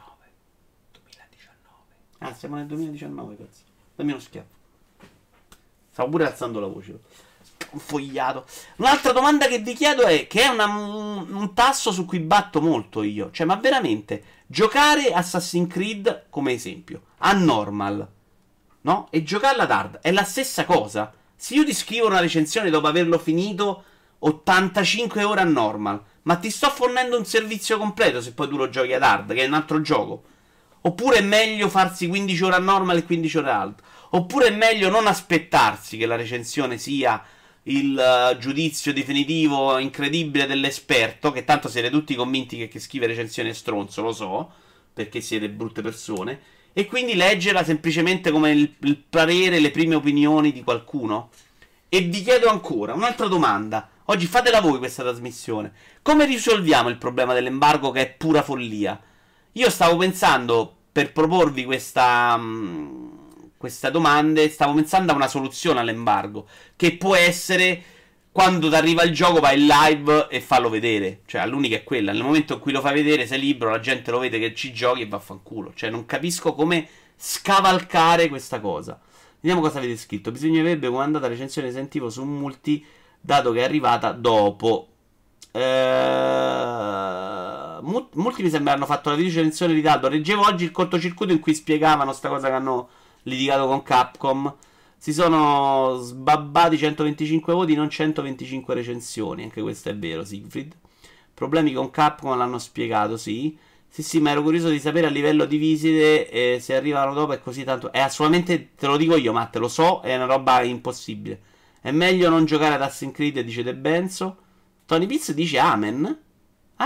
Ah, siamo nel 2019, cazzo. Dammi uno schiaffo. Stavo pure alzando la voce. Fogliato. Un'altra domanda che vi chiedo è: che è una, un, tasso su cui batto molto io. Cioè, ma veramente, giocare Assassin's Creed come esempio, a normal, no? E giocarla ad hard è la stessa cosa. Se io ti scrivo una recensione dopo averlo finito 85 ore a normal, ma ti sto fornendo un servizio completo se poi tu lo giochi ad hard, che è un altro gioco. Oppure è meglio farsi 15 ore a normal e 15 ore hard. Oppure è meglio non aspettarsi che la recensione sia il uh, giudizio definitivo incredibile dell'esperto, che tanto siete tutti convinti che chi scrive recensioni è stronzo, lo so, perché siete brutte persone, e quindi leggerla semplicemente come il, il parere, le prime opinioni di qualcuno. E vi chiedo ancora un'altra domanda. Oggi fatela voi questa trasmissione. Come risolviamo il problema dell'embargo che è pura follia? Io stavo pensando, per proporvi questa, um, questa domanda, stavo pensando a una soluzione all'embargo, che può essere quando ti arriva il gioco vai in live e fallo vedere. Cioè, l'unica è quella. Nel momento in cui lo fai vedere, sei libero, la gente lo vede che ci giochi e va a fanculo. Cioè, non capisco come scavalcare questa cosa. Vediamo cosa avete scritto. Bisognerebbe andata la recensione sentivo su multi, dato che è arrivata dopo. Eh, molti mi sembra hanno fatto la recensione in ritardo. Leggevo oggi il cortocircuito in cui spiegavano sta cosa che hanno litigato con Capcom. Si sono sbabbati 125 voti, non 125 recensioni. Anche questo è vero, Siegfried. Problemi con Capcom l'hanno spiegato, sì. Sì, sì, ma ero curioso di sapere a livello di visite eh, se arrivano dopo è così tanto. È assolutamente, te lo dico io, Matte, lo so, è una roba impossibile. È meglio non giocare ad Assassin's Creed, dice De Benzo. Tony Pizz dice Amen.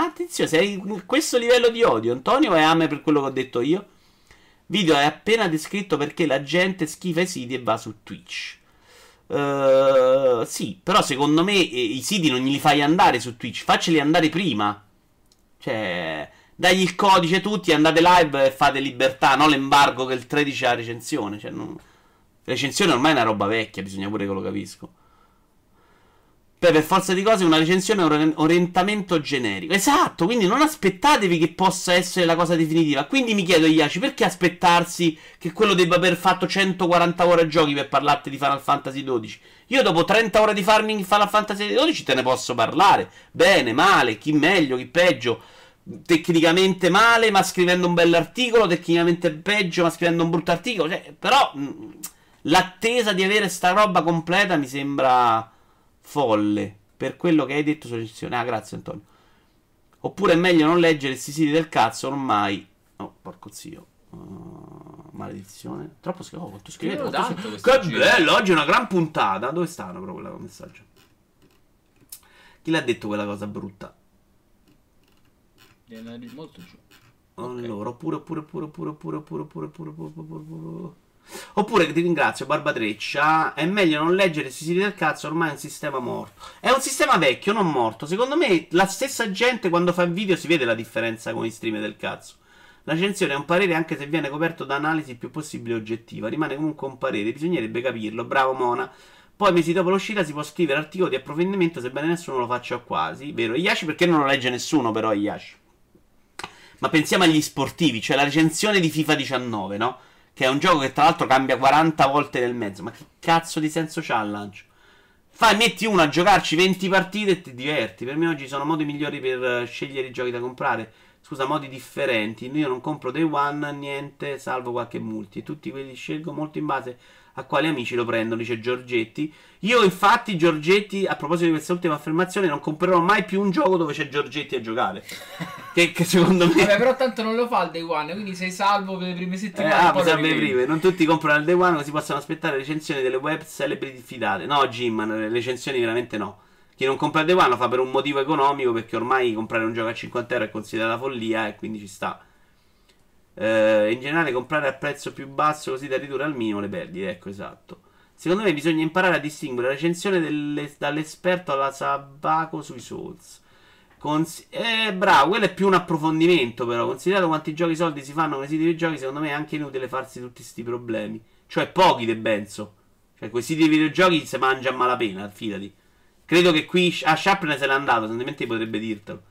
Attenzione, sei in questo livello di odio, Antonio, è Amen per quello che ho detto io? Video è appena descritto perché la gente schifa i siti e va su Twitch. Uh, sì, però secondo me eh, i siti non li fai andare su Twitch, facceli andare prima. Cioè, dagli il codice tutti, andate live e fate libertà, no l'embargo che il 13 ha recensione. Cioè, non... Recensione ormai è una roba vecchia, bisogna pure che lo capisco. Poi per forza di cose una recensione è un orientamento generico. Esatto, quindi non aspettatevi che possa essere la cosa definitiva. Quindi mi chiedo, Iaci, perché aspettarsi che quello debba aver fatto 140 ore a giochi per parlarti di Final Fantasy XII? Io dopo 30 ore di farming in Final Fantasy XII te ne posso parlare. Bene, male, chi meglio, chi peggio. Tecnicamente male, ma scrivendo un bell'articolo. Tecnicamente peggio, ma scrivendo un brutto articolo. Cioè, però mh, l'attesa di avere sta roba completa mi sembra folle per quello che hai detto sulla gestione. Ah, grazie Antonio. Oppure è meglio non leggere questi siti del cazzo ormai. Oh, porco zio. Uh, maledizione. Troppo schifo. Oh, quanto scrivete? Tanto che bello, oggi è una gran puntata. Dove stanno però quella messaggio? Chi l'ha detto quella cosa brutta? Viene molto giù. Allora, oppure, oppure, oppure, oppure, oppure, oppure, oppure, oppure, oppure, oppure, oppure. Oppure ti ringrazio, Barbatreccia. È meglio non leggere questi siti del cazzo, ormai è un sistema morto. È un sistema vecchio, non morto. Secondo me, la stessa gente quando fa video si vede la differenza con i stream del cazzo. La recensione è un parere anche se viene coperto da analisi il più possibile oggettiva. Rimane comunque un parere, bisognerebbe capirlo. Bravo Mona. Poi mesi dopo l'uscita si può scrivere articoli di approfondimento sebbene nessuno lo faccia quasi. Vero? Iaci perché non lo legge nessuno però Iaci. Ma pensiamo agli sportivi, cioè la recensione di FIFA 19, no? Che è un gioco che tra l'altro cambia 40 volte nel mezzo. Ma che cazzo di senso c'ha il lancio? Fai, metti uno a giocarci 20 partite e ti diverti. Per me oggi sono modi migliori per eh, scegliere i giochi da comprare. Scusa, modi differenti. Io non compro day one, niente, salvo qualche multi. Tutti quelli scelgo molto in base a quali amici lo prendono, dice Giorgetti. Io, infatti, Giorgetti, a proposito di questa ultima affermazione, non comprerò mai più un gioco dove c'è Giorgetti a giocare. che, che, secondo me. Vabbè, però tanto non lo fa il day one, quindi sei salvo per le prime settimane. Eh, ah, serve le prime. Non tutti comprano il day one, così possono aspettare recensioni delle web celebri diffidate. No, Jim, le recensioni veramente no. Chi non compra il day one lo fa per un motivo economico, perché ormai comprare un gioco a 50 euro è considerata follia e quindi ci sta. Eh, in generale comprare a prezzo più basso così da ridurre al minimo le perdite. Ecco, esatto. Secondo me bisogna imparare a distinguere la recensione delle, dall'esperto alla sabaco sui Souls. Cons- eh, bravo, quello è più un approfondimento, però. Considerato quanti giochi soldi si fanno con i siti di videogiochi, secondo me è anche inutile farsi tutti questi problemi. Cioè, pochi de benzo. Cioè, quei siti di videogiochi si mangia a malapena, fidati. Credo che qui a Sharpness se n'è andato, altrimenti potrebbe dirtelo.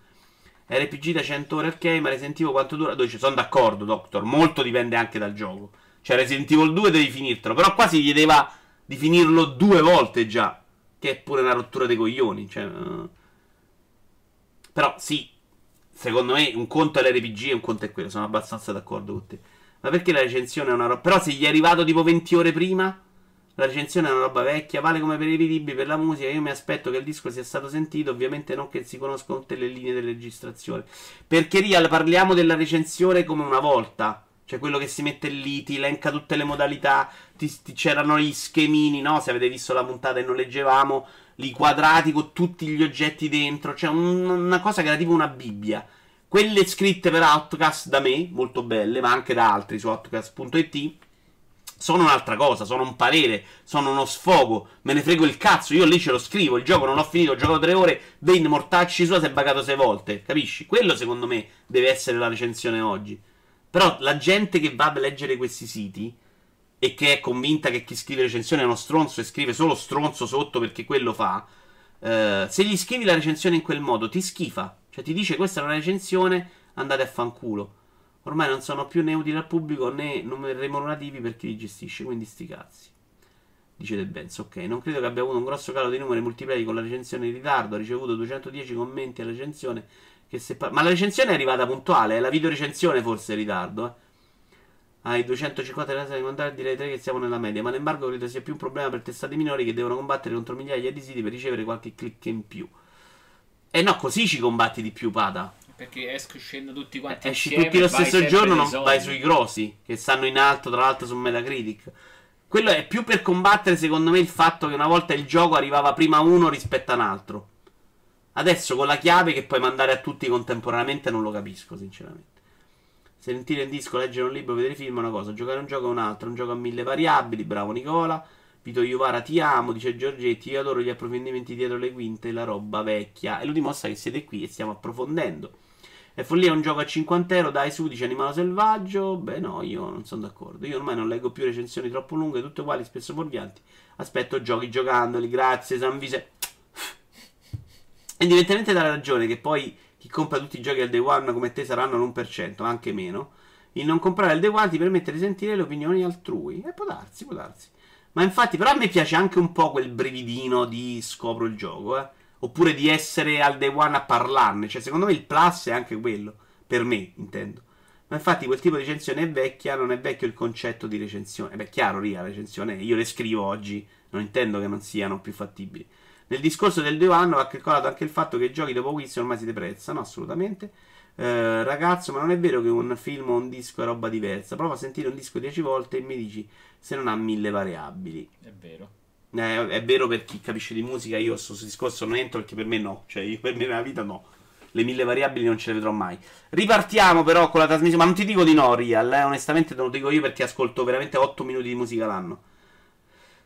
RPG da 100 ore ok, ma Resident Evil quanto dura? Dove sono d'accordo, Doctor. Molto dipende anche dal gioco. Cioè, Resident Evil 2 devi finirtelo. Però qua si chiedeva di finirlo due volte già. Che è pure una rottura dei coglioni. Cioè, uh... Però sì, secondo me un conto è l'RPG e un conto è quello. Sono abbastanza d'accordo con te. Ma perché la recensione è una roba. Però se gli è arrivato tipo 20 ore prima. La recensione è una roba vecchia, vale come per i libri, per la musica. Io mi aspetto che il disco sia stato sentito, ovviamente non che si conoscano tutte le linee della registrazione. Perché Real parliamo della recensione come una volta. Cioè quello che si mette lì, ti elenca tutte le modalità, ti, ti, c'erano gli schemini, no? Se avete visto la puntata e non leggevamo, i quadrati con tutti gli oggetti dentro. Cioè un, una cosa che era tipo una Bibbia. Quelle scritte per Outcast da me, molto belle, ma anche da altri su outcast.it sono un'altra cosa, sono un parere, sono uno sfogo, me ne frego il cazzo, io lì ce lo scrivo, il gioco non l'ho finito, ho giocato tre ore, Bane mortacci sua si è bagato sei volte, capisci? Quello secondo me deve essere la recensione oggi. Però la gente che va a leggere questi siti e che è convinta che chi scrive recensione è uno stronzo e scrive solo stronzo sotto perché quello fa, eh, se gli scrivi la recensione in quel modo ti schifa, cioè ti dice questa è una recensione, andate a fanculo. Ormai non sono più né utili al pubblico né remunerativi per chi li gestisce, quindi sti cazzi. Dice De Benz, ok. Non credo che abbia avuto un grosso calo di numeri multiplayer con la recensione in ritardo. Ha ricevuto 210 commenti alla recensione. Par- Ma la recensione è arrivata puntuale. È la videorecensione forse in ritardo. Eh. Ai 250 di mandare direi 3 che siamo nella media. Ma l'embargo credo sia più un problema per testate minori che devono combattere contro migliaia di siti per ricevere qualche click in più. E no, così ci combatti di più, Pada. Perché esco scendo tutti quanti Esci insieme, tutti lo stesso giorno, non vai sui grossi, che stanno in alto, tra l'altro su Metacritic. Quello è più per combattere, secondo me, il fatto che una volta il gioco arrivava prima uno rispetto a un altro. Adesso con la chiave che puoi mandare a tutti contemporaneamente non lo capisco, sinceramente. Sentire il disco, leggere un libro, vedere film è una cosa, giocare un gioco è un'altra, un gioco a mille variabili, bravo Nicola. Vito Iuvara ti amo, dice Giorgetti, io adoro gli approfondimenti dietro le quinte, la roba vecchia. E lo dimostra che siete qui e stiamo approfondendo. È follia un gioco a 50 euro, dai su, dice Animale Selvaggio. Beh no, io non sono d'accordo. Io ormai non leggo più recensioni troppo lunghe, tutte uguali, spesso fuorvianti. Aspetto giochi giocandoli, grazie San Vise. Indipendentemente dalla ragione che poi chi compra tutti i giochi al day one come te saranno l'1%, anche meno. Il non comprare al day one ti permette di sentire le opinioni altrui. E può darsi, può darsi. Ma infatti, però a me piace anche un po' quel brividino di scopro il gioco, eh oppure di essere al day one a parlarne. Cioè, secondo me il plus è anche quello. Per me, intendo. Ma infatti quel tipo di recensione è vecchia, non è vecchio il concetto di recensione. Beh, chiaro, Ria, la recensione, io le scrivo oggi, non intendo che non siano più fattibili. Nel discorso del day one va calcolato anche il fatto che i giochi dopo quiz ormai si deprezzano, assolutamente. Eh, ragazzo, ma non è vero che un film o un disco è roba diversa. Prova a sentire un disco dieci volte e mi dici se non ha mille variabili. È vero. Eh, è vero per chi capisce di musica, io su questo discorso non entro perché per me no, cioè io, per me nella vita no. Le mille variabili non ce le vedrò mai. Ripartiamo però con la trasmissione, ma non ti dico di no, Real, eh, onestamente te lo dico io perché ascolto veramente 8 minuti di musica l'anno.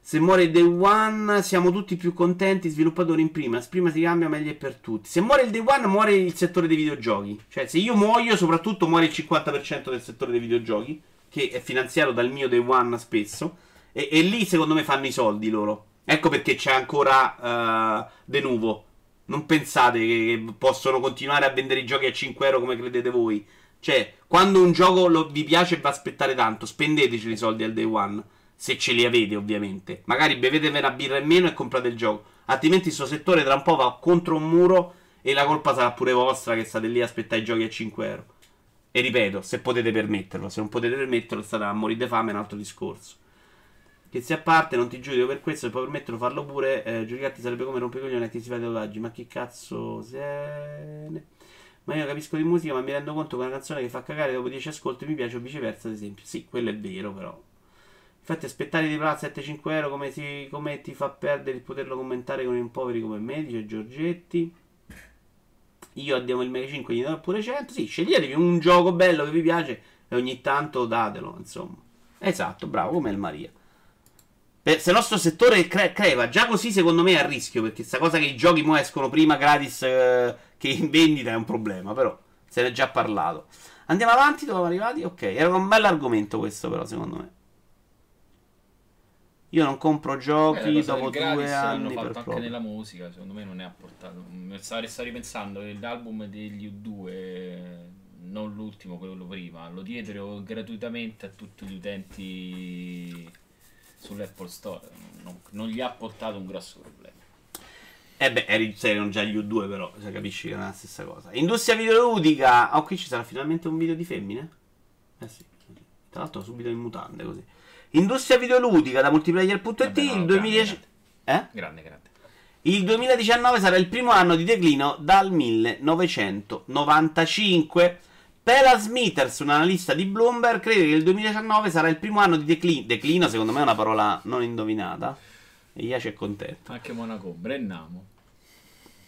Se muore Day One siamo tutti più contenti, sviluppatori in prima, prima si cambia meglio per tutti. Se muore il Day One muore il settore dei videogiochi. Cioè se io muoio soprattutto muore il 50% del settore dei videogiochi, che è finanziato dal mio Day One spesso. E, e, lì secondo me fanno i soldi loro. Ecco perché c'è ancora uh, De Nuvo. Non pensate che possono continuare a vendere i giochi a 5 euro come credete voi. Cioè, quando un gioco lo, vi piace e va a aspettare tanto, spendeteci i soldi al day one. Se ce li avete, ovviamente. Magari bevetevi una birra in meno e comprate il gioco. Altrimenti il suo settore tra un po' va contro un muro e la colpa sarà pure vostra che state lì a aspettare i giochi a 5 euro. E ripeto, se potete permetterlo, se non potete permetterlo, state a morire di fame, è un altro discorso. Che sia a parte, non ti giudico per questo, se puoi permetterlo, farlo pure. Eh, giudicarti sarebbe come rompicoglione a chi si fa i tatuaggi. Ma che cazzo se. Ma io capisco di musica, ma mi rendo conto che una canzone che fa cagare dopo 10 ascolti mi piace o viceversa, ad esempio. Sì, quello è vero, però. Infatti, aspettare di pagare 7-5 euro come, si, come ti fa perdere il poterlo commentare con i poveri come me, dice Giorgetti. Io addiamo il Mega 5 gli do pure 100. Sì, sceglietevi un gioco bello che vi piace e ogni tanto datelo, insomma. Esatto, bravo, come il Maria. Per, se il nostro settore cre- creva già così, secondo me è a rischio. Perché sta cosa che i giochi mo escono prima gratis eh, che in vendita è un problema. Però se ne è già parlato. Andiamo avanti, dove siamo arrivati? Ok, era un bel argomento questo, però, secondo me. Io non compro giochi eh, dopo due anni. Fatto anche proprio. nella musica, secondo me non è apportato. Stavo, stavo ripensando l'album degli U2, non l'ultimo, quello prima, lo diedero gratuitamente a tutti gli utenti sull'Apple Store. Non, non gli ha portato un grosso problema. Eh beh, eri- erano già gli U2 però, se capisci che non è la stessa cosa. Industria videoludica. Oh, qui ci sarà finalmente un video di femmine? Eh sì. Tra l'altro subito in mutande così. Industria videoludica da multiplayer.it no, il 2010... Eh? Grande, grande. Il 2019 sarà il primo anno di declino dal 1995. Pela Smithers, un analista di Bloomberg, crede che il 2019 sarà il primo anno di declino. Declino, secondo me, è una parola non indovinata. E Iace è contento. Anche Monaco, Brennamo.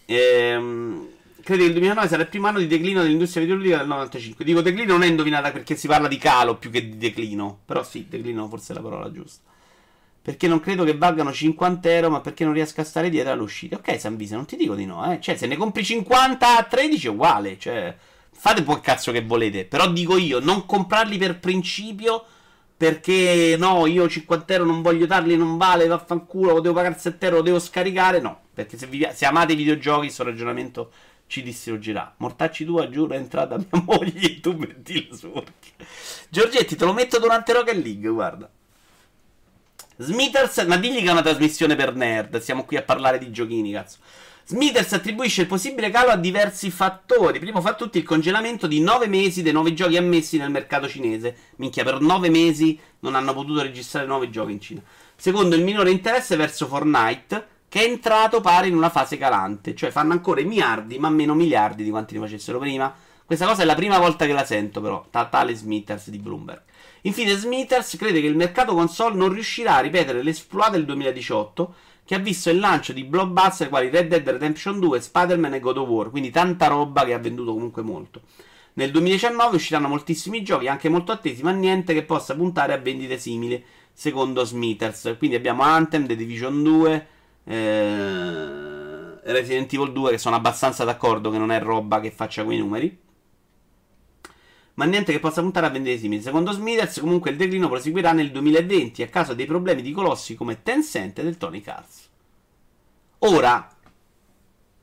Ehm, crede che il 2009 sarà il primo anno di declino dell'industria videoludica del 95. Dico declino non è indovinata perché si parla di calo più che di declino. Però sì, declino forse è la parola giusta. Perché non credo che valgano 50 euro, ma perché non riesco a stare dietro all'uscita. Ok, Sanvisa, non ti dico di no, eh. Cioè, se ne compri 50 a 13 è uguale. Cioè, fate un po' il cazzo che volete. Però dico io, non comprarli per principio. Perché no, io 50 euro non voglio darli, non vale, vaffanculo, lo devo pagare 7 euro, lo devo scaricare. No, perché se, vi- se amate i videogiochi, questo ragionamento ci distruggerà. Mortacci tua, giuro, è entrata mia (laughs) moglie e tu metti le sorche. Giorgetti, te lo metto durante Rocket League, guarda. Smithers, ma digli che è una trasmissione per nerd, siamo qui a parlare di giochini, cazzo. Smithers attribuisce il possibile calo a diversi fattori. Primo fra tutti il congelamento di 9 mesi dei nuovi giochi ammessi nel mercato cinese. Minchia, per 9 mesi non hanno potuto registrare nuovi giochi in Cina. Secondo, il minore interesse verso Fortnite, che è entrato pare in una fase calante. Cioè fanno ancora i miliardi, ma meno miliardi di quanti ne facessero prima. Questa cosa è la prima volta che la sento, però, da tale Smithers di Bloomberg. Infine, Smithers crede che il mercato console non riuscirà a ripetere l'esploit del 2018, che ha visto il lancio di blockbuster quali Red Dead Redemption 2, Spider-Man e God of War, quindi tanta roba che ha venduto comunque molto. Nel 2019 usciranno moltissimi giochi, anche molto attesi, ma niente che possa puntare a vendite simili, secondo Smithers. Quindi abbiamo Anthem, The Division 2, eh, Resident Evil 2, che sono abbastanza d'accordo che non è roba che faccia quei numeri. Ma niente che possa puntare a vendite simili. Secondo Smithers, comunque il declino proseguirà nel 2020 a causa dei problemi di colossi come Tencent e del Tony Cars. Ora,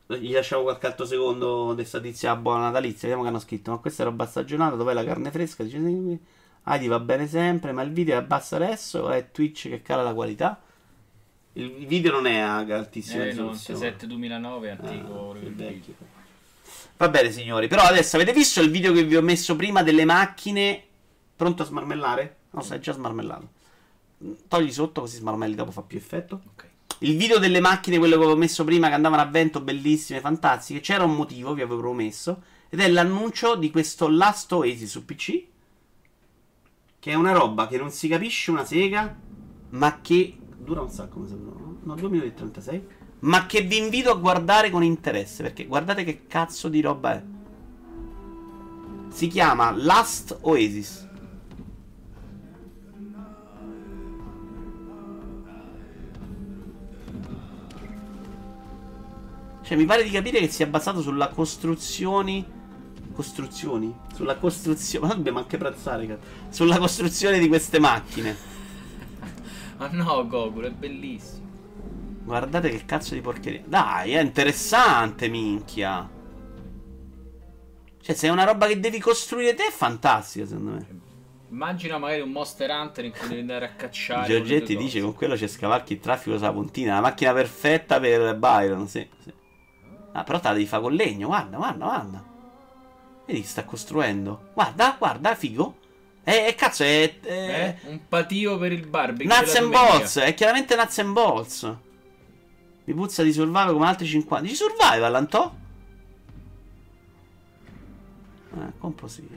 gli lasciamo qualche altro secondo di sta tizia buona natalizia. Vediamo che hanno scritto. Ma questa è roba stagionata. Dov'è la carne fresca? Dice Adi va bene sempre. Ma il video è basso adesso è Twitch che cala la qualità? Il video non è a altissima Eh, risoluzione. 97 2009, antico. Ah. Va bene, signori. Però adesso avete visto il video che vi ho messo prima delle macchine? Pronto a smarmellare? No, sei già smarmellato. Togli sotto così smarmelli dopo fa più effetto. Ok. Il video delle macchine, quello che avevo messo prima, che andavano a vento, bellissime, fantastiche. C'era un motivo, vi avevo promesso. Ed è l'annuncio di questo Last Oasis su PC. Che è una roba che non si capisce una sega, ma che dura un sacco, mi sembra. no? No, 2 minuti e 36. Ma che vi invito a guardare con interesse. Perché guardate che cazzo di roba è. Si chiama Last Oasis. Cioè, mi pare di capire che sia basato sulla costruzioni. Costruzioni? Sulla costruzione. Ma dobbiamo anche prazzare, cazzo. Sulla costruzione di queste macchine. Ma (laughs) no, Goku, è bellissimo. Guardate che cazzo di porcheria. Dai, è interessante, minchia. Cioè, se è una roba che devi costruire te, è fantastica, secondo me. Immagina magari un Monster Hunter in cui devi andare a cacciare. Giorgetti dice con quello c'è scavalchi il traffico sulla puntina. La macchina perfetta per Byron, sì. sì. Ah, però te la devi fare con legno, guarda, guarda, guarda. Vedi, sta costruendo. Guarda, guarda, figo. Eh, eh cazzo, è. è... Eh? Un patio per il barbecue. Nuts and. Balls, è chiaramente Nuts and Balls. Mi puzza di survival come altri 50. Di survival, Antò? Eh, compro sì.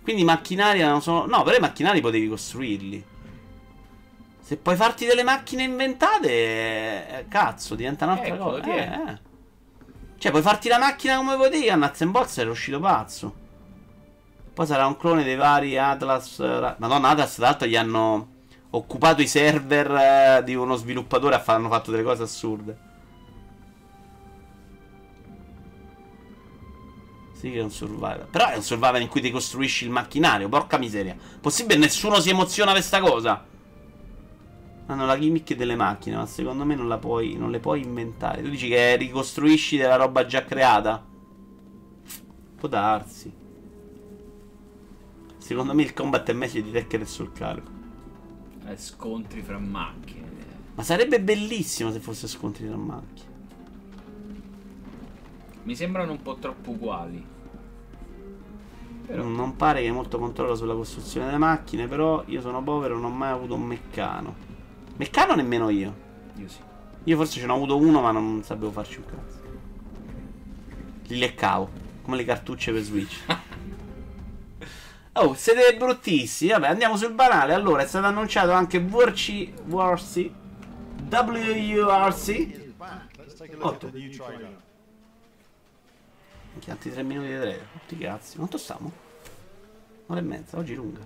Quindi i macchinari non sono. No, però i macchinari potevi costruirli. Se puoi farti delle macchine inventate, eh, cazzo, diventa un'altra Ecco, cosa. è. Eh, eh. Cioè, puoi farti la macchina come potevi. A Nuts and Balls era uscito pazzo. Poi sarà un clone dei vari Atlas. eh, Madonna, Atlas, tra l'altro, gli hanno occupato i server eh, di uno sviluppatore hanno fatto delle cose assurde. Sì, che è un survival. Però è un survival in cui ti costruisci il macchinario. Porca miseria. Possibile nessuno si emoziona per sta cosa? Hanno la gimmick delle macchine, ma secondo me non, la puoi, non le puoi inventare. Tu dici che ricostruisci della roba già creata? Può darsi. Secondo me il combat è meglio di Tekken e sul carico. Eh, scontri fra macchine. Ma sarebbe bellissimo se fosse scontri tra macchine. Mi sembrano un po' troppo uguali. Però- Non pare che hai molto controllo sulla costruzione delle macchine, però io sono povero e non ho mai avuto un meccano. Meccano nemmeno io. Io sì. Io forse ce n'ho avuto uno, ma non sapevo farci un cazzo. Li leccavo, come le cartucce per Switch. (laughs) oh, siete bruttissimi. Vabbè, andiamo sul banale. Allora, è stato annunciato anche WRC, WRC, WRC. Otto. Minchia, altri 3 minuti di trailer. Tutti cazzi. Quanto stiamo? Un'ora e mezza, oggi lunga.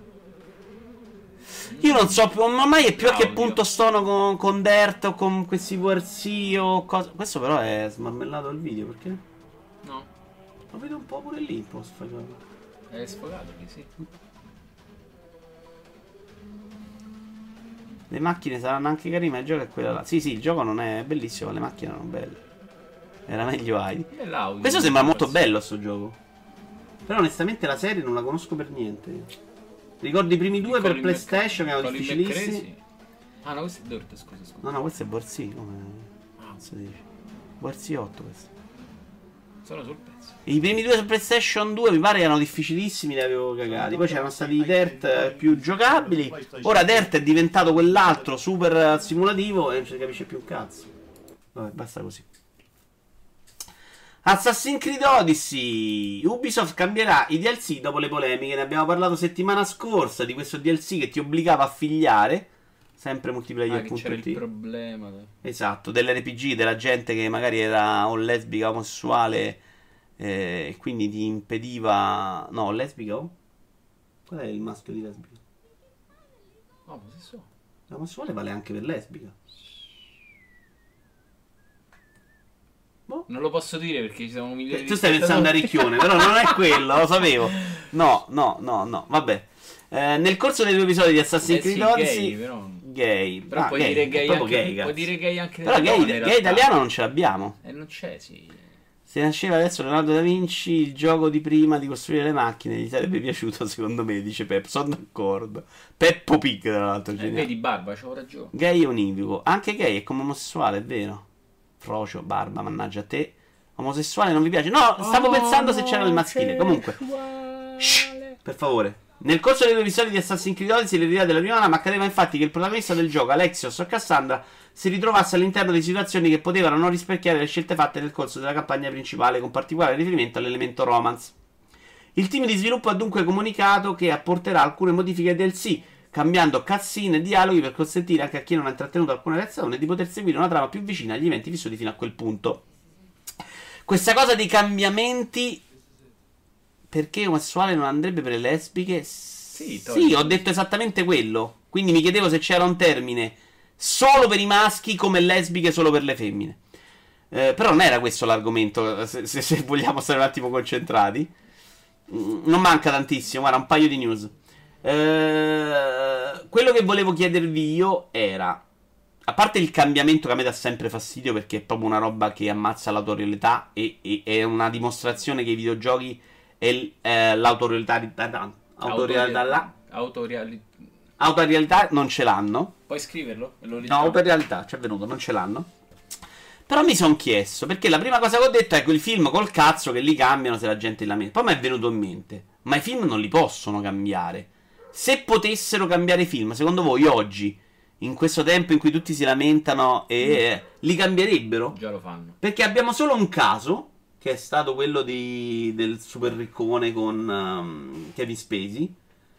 Io non so più, ma mai è più a che punto sono con, con Dirt o con questi VRC o cosa. Questo però è smarmellato il video perché No, lo vedo un po' pure lì un po' sfagato. È sfogato lì, sì. Le macchine saranno anche carine, ma il gioco è quello là. Sì, sì, il gioco non è bellissimo, le macchine erano belle. Era meglio Heidi. Questo sembra molto bello sto gioco. Però onestamente la serie non la conosco per niente. Ricordo i primi due per Colin PlayStation che erano difficilissimi. Ah no, questo è Dirt, scusa, scusa. No, no, questo è Borsi. Come Ah? Borsi 8 questo. sono sul pezzo. I primi due su PlayStation 2 mi pare erano difficilissimi, li avevo cagati. Poi c'erano stati i Dirt eh, più giocabili. Ora Dirt è diventato quell'altro super eh, simulativo e non si capisce più un cazzo. Vabbè, basta così. Assassin's Creed Odyssey. Ubisoft cambierà i DLC dopo le polemiche. Ne abbiamo parlato settimana scorsa di questo DLC che ti obbligava a figliare. Sempre Ah, multiplayer.it. c'era il problema. Esatto, dell'RPG, della gente che magari era o lesbica o omosessuale eh, e quindi ti impediva... No, lesbica o? Qual è il maschio di se so. L'omosessuale vale anche per lesbica. Boh. Non lo posso dire perché ci sono milioni di Tu stai pensando a. Ricchione, però non è quello, lo sapevo. (laughs) No, no, no, no, vabbè. Eh, nel corso dei due episodi di Assassin's Eh Creed Odyssey... gay, però. Gay. Però Ah, puoi gay, dire gay anche, gay, puoi dire gay anche Però gay, gay italiano non ce l'abbiamo. E non c'è, sì. Se nasceva adesso Leonardo da Vinci, il gioco di prima di costruire le macchine gli sarebbe piaciuto (laughs) secondo me, dice Pep. Sono d'accordo. Peppo Pig, tra l'altro, Eh, vedi, Barba, c'ho ragione. Gay e univoco. Anche gay è come omosessuale, è vero. Frocio, barba, mannaggia a te. Omosessuale non vi piace? No, stavo Oh, pensando se c'era il maschile. Comunque, Shh, per favore. Nel corso dei due episodi di Assassin's Creed Odyssey, l'eredità della prima lama, accadeva infatti che il protagonista del gioco, Alexios o Cassandra, si ritrovasse all'interno di situazioni che potevano non rispecchiare le scelte fatte nel corso della campagna principale, con particolare riferimento all'elemento romance. Il team di sviluppo ha dunque comunicato che apporterà alcune modifiche del sì, cambiando cutscene e dialoghi per consentire anche a chi non ha intrattenuto alcuna reazione di poter seguire una trama più vicina agli eventi vissuti fino a quel punto. Questa cosa di cambiamenti perché omosessuale non andrebbe per le lesbiche? Sì, togli- ho detto esattamente quello. Quindi mi chiedevo se c'era un termine solo per i maschi come lesbiche solo per le femmine. Eh, però non era questo l'argomento, se, se- se vogliamo stare un attimo concentrati. Mm, Non manca tantissimo, guarda, un paio di news. Eh, quello che volevo chiedervi io era, a parte il cambiamento che a me dà sempre fastidio perché è proprio una roba che ammazza l'autorialità e, e- è una dimostrazione che i videogiochi e eh, l'autorialità autorialità là- Autoriali... autorialità non ce l'hanno. Puoi scriverlo? Lo No, leggiamo? autorialità, ci è venuto, non ce l'hanno. Però mi sono chiesto, perché la prima cosa che ho detto è quel film col cazzo che li cambiano se la gente li lamenta. Poi mi è venuto in mente, ma i film non li possono cambiare. Se potessero cambiare i film, secondo voi oggi, in questo tempo in cui tutti si lamentano, e, li cambierebbero? Già lo fanno. Perché abbiamo solo un caso, che è stato quello di, del super riccone con um, Kevin Spacey,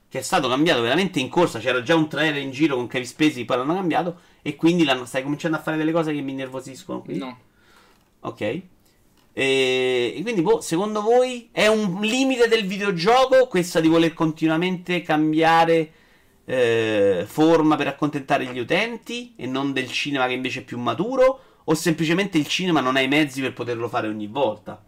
che è stato cambiato veramente in corsa. C'era già un trailer in giro con Kevin Spacey, poi l'hanno cambiato. E quindi stai cominciando a fare delle cose che mi nervosiscono. Quindi. No. Ok. E, e quindi, boh, secondo voi è un limite del videogioco questa di voler continuamente cambiare eh, forma per accontentare gli utenti e non del cinema che invece è più maturo? O semplicemente il cinema non ha i mezzi per poterlo fare ogni volta?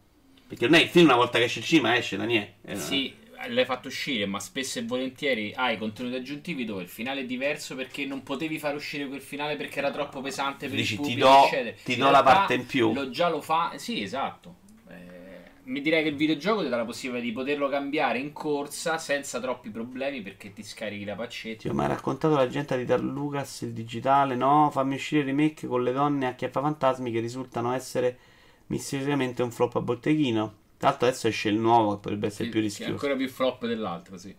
Perché non è il film una volta che esce il cinema esce da niente. Eh, Sì, l'hai fatto uscire, ma spesso e volentieri hai contenuti aggiuntivi dove il finale è diverso perché non potevi far uscire quel finale perché era troppo pesante per Dici, il ti pubblico, do- eccetera. ti do la parte in più. Lo già lo fa, sì, esatto. Eh, mi direi che il videogioco ti dà la possibilità di poterlo cambiare in corsa senza troppi problemi perché ti scarichi la paccetta. Ti ho mai raccontato la gente di Dar Lucas il digitale? No, fammi uscire il remake con le donne a fantasmi che risultano essere misteriosamente un flop a botteghino. Tra l'altro adesso esce il nuovo che potrebbe essere Sì, più che è rischioso. ancora più flop dell'altro, sì.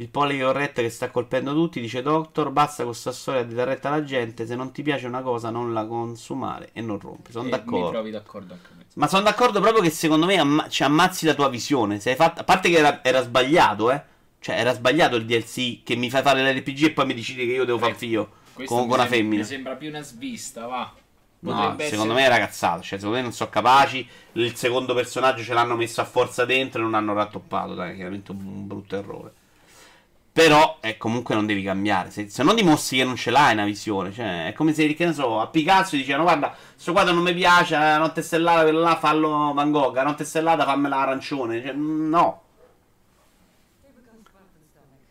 Il policorretto che sta colpendo tutti, dice Doctor, basta con questa storia di dar retta alla gente, se non ti piace una cosa non la consumare e non rompe. Sono E Mi d'accordo. trovi d'accordo anche me. Ma sono d'accordo proprio che secondo me amma- ci ammazzi la tua visione. Fatto... A parte che era, era sbagliato, eh. Cioè, era sbagliato il DLC che mi fai fare l'RPG e poi mi decidi che io devo far Eh, figlio Questo con, con una sem- femmina. Mi sembra più una svista, va. No, secondo me è ragazzato. Cioè, secondo me non sono capaci. Il secondo personaggio ce l'hanno messo a forza dentro e non hanno rattoppato. Dai, chiaramente un, brutto errore. Però, eh, comunque non devi cambiare. Se, se non dimostri che non ce l'hai una visione. Cioè, è come se, che ne so, a Picasso dicevano: Guarda, sto quadro non mi piace. La notte stellata, quello là, fallo Van Gogh. La notte stellata, fammela arancione. Cioè, no.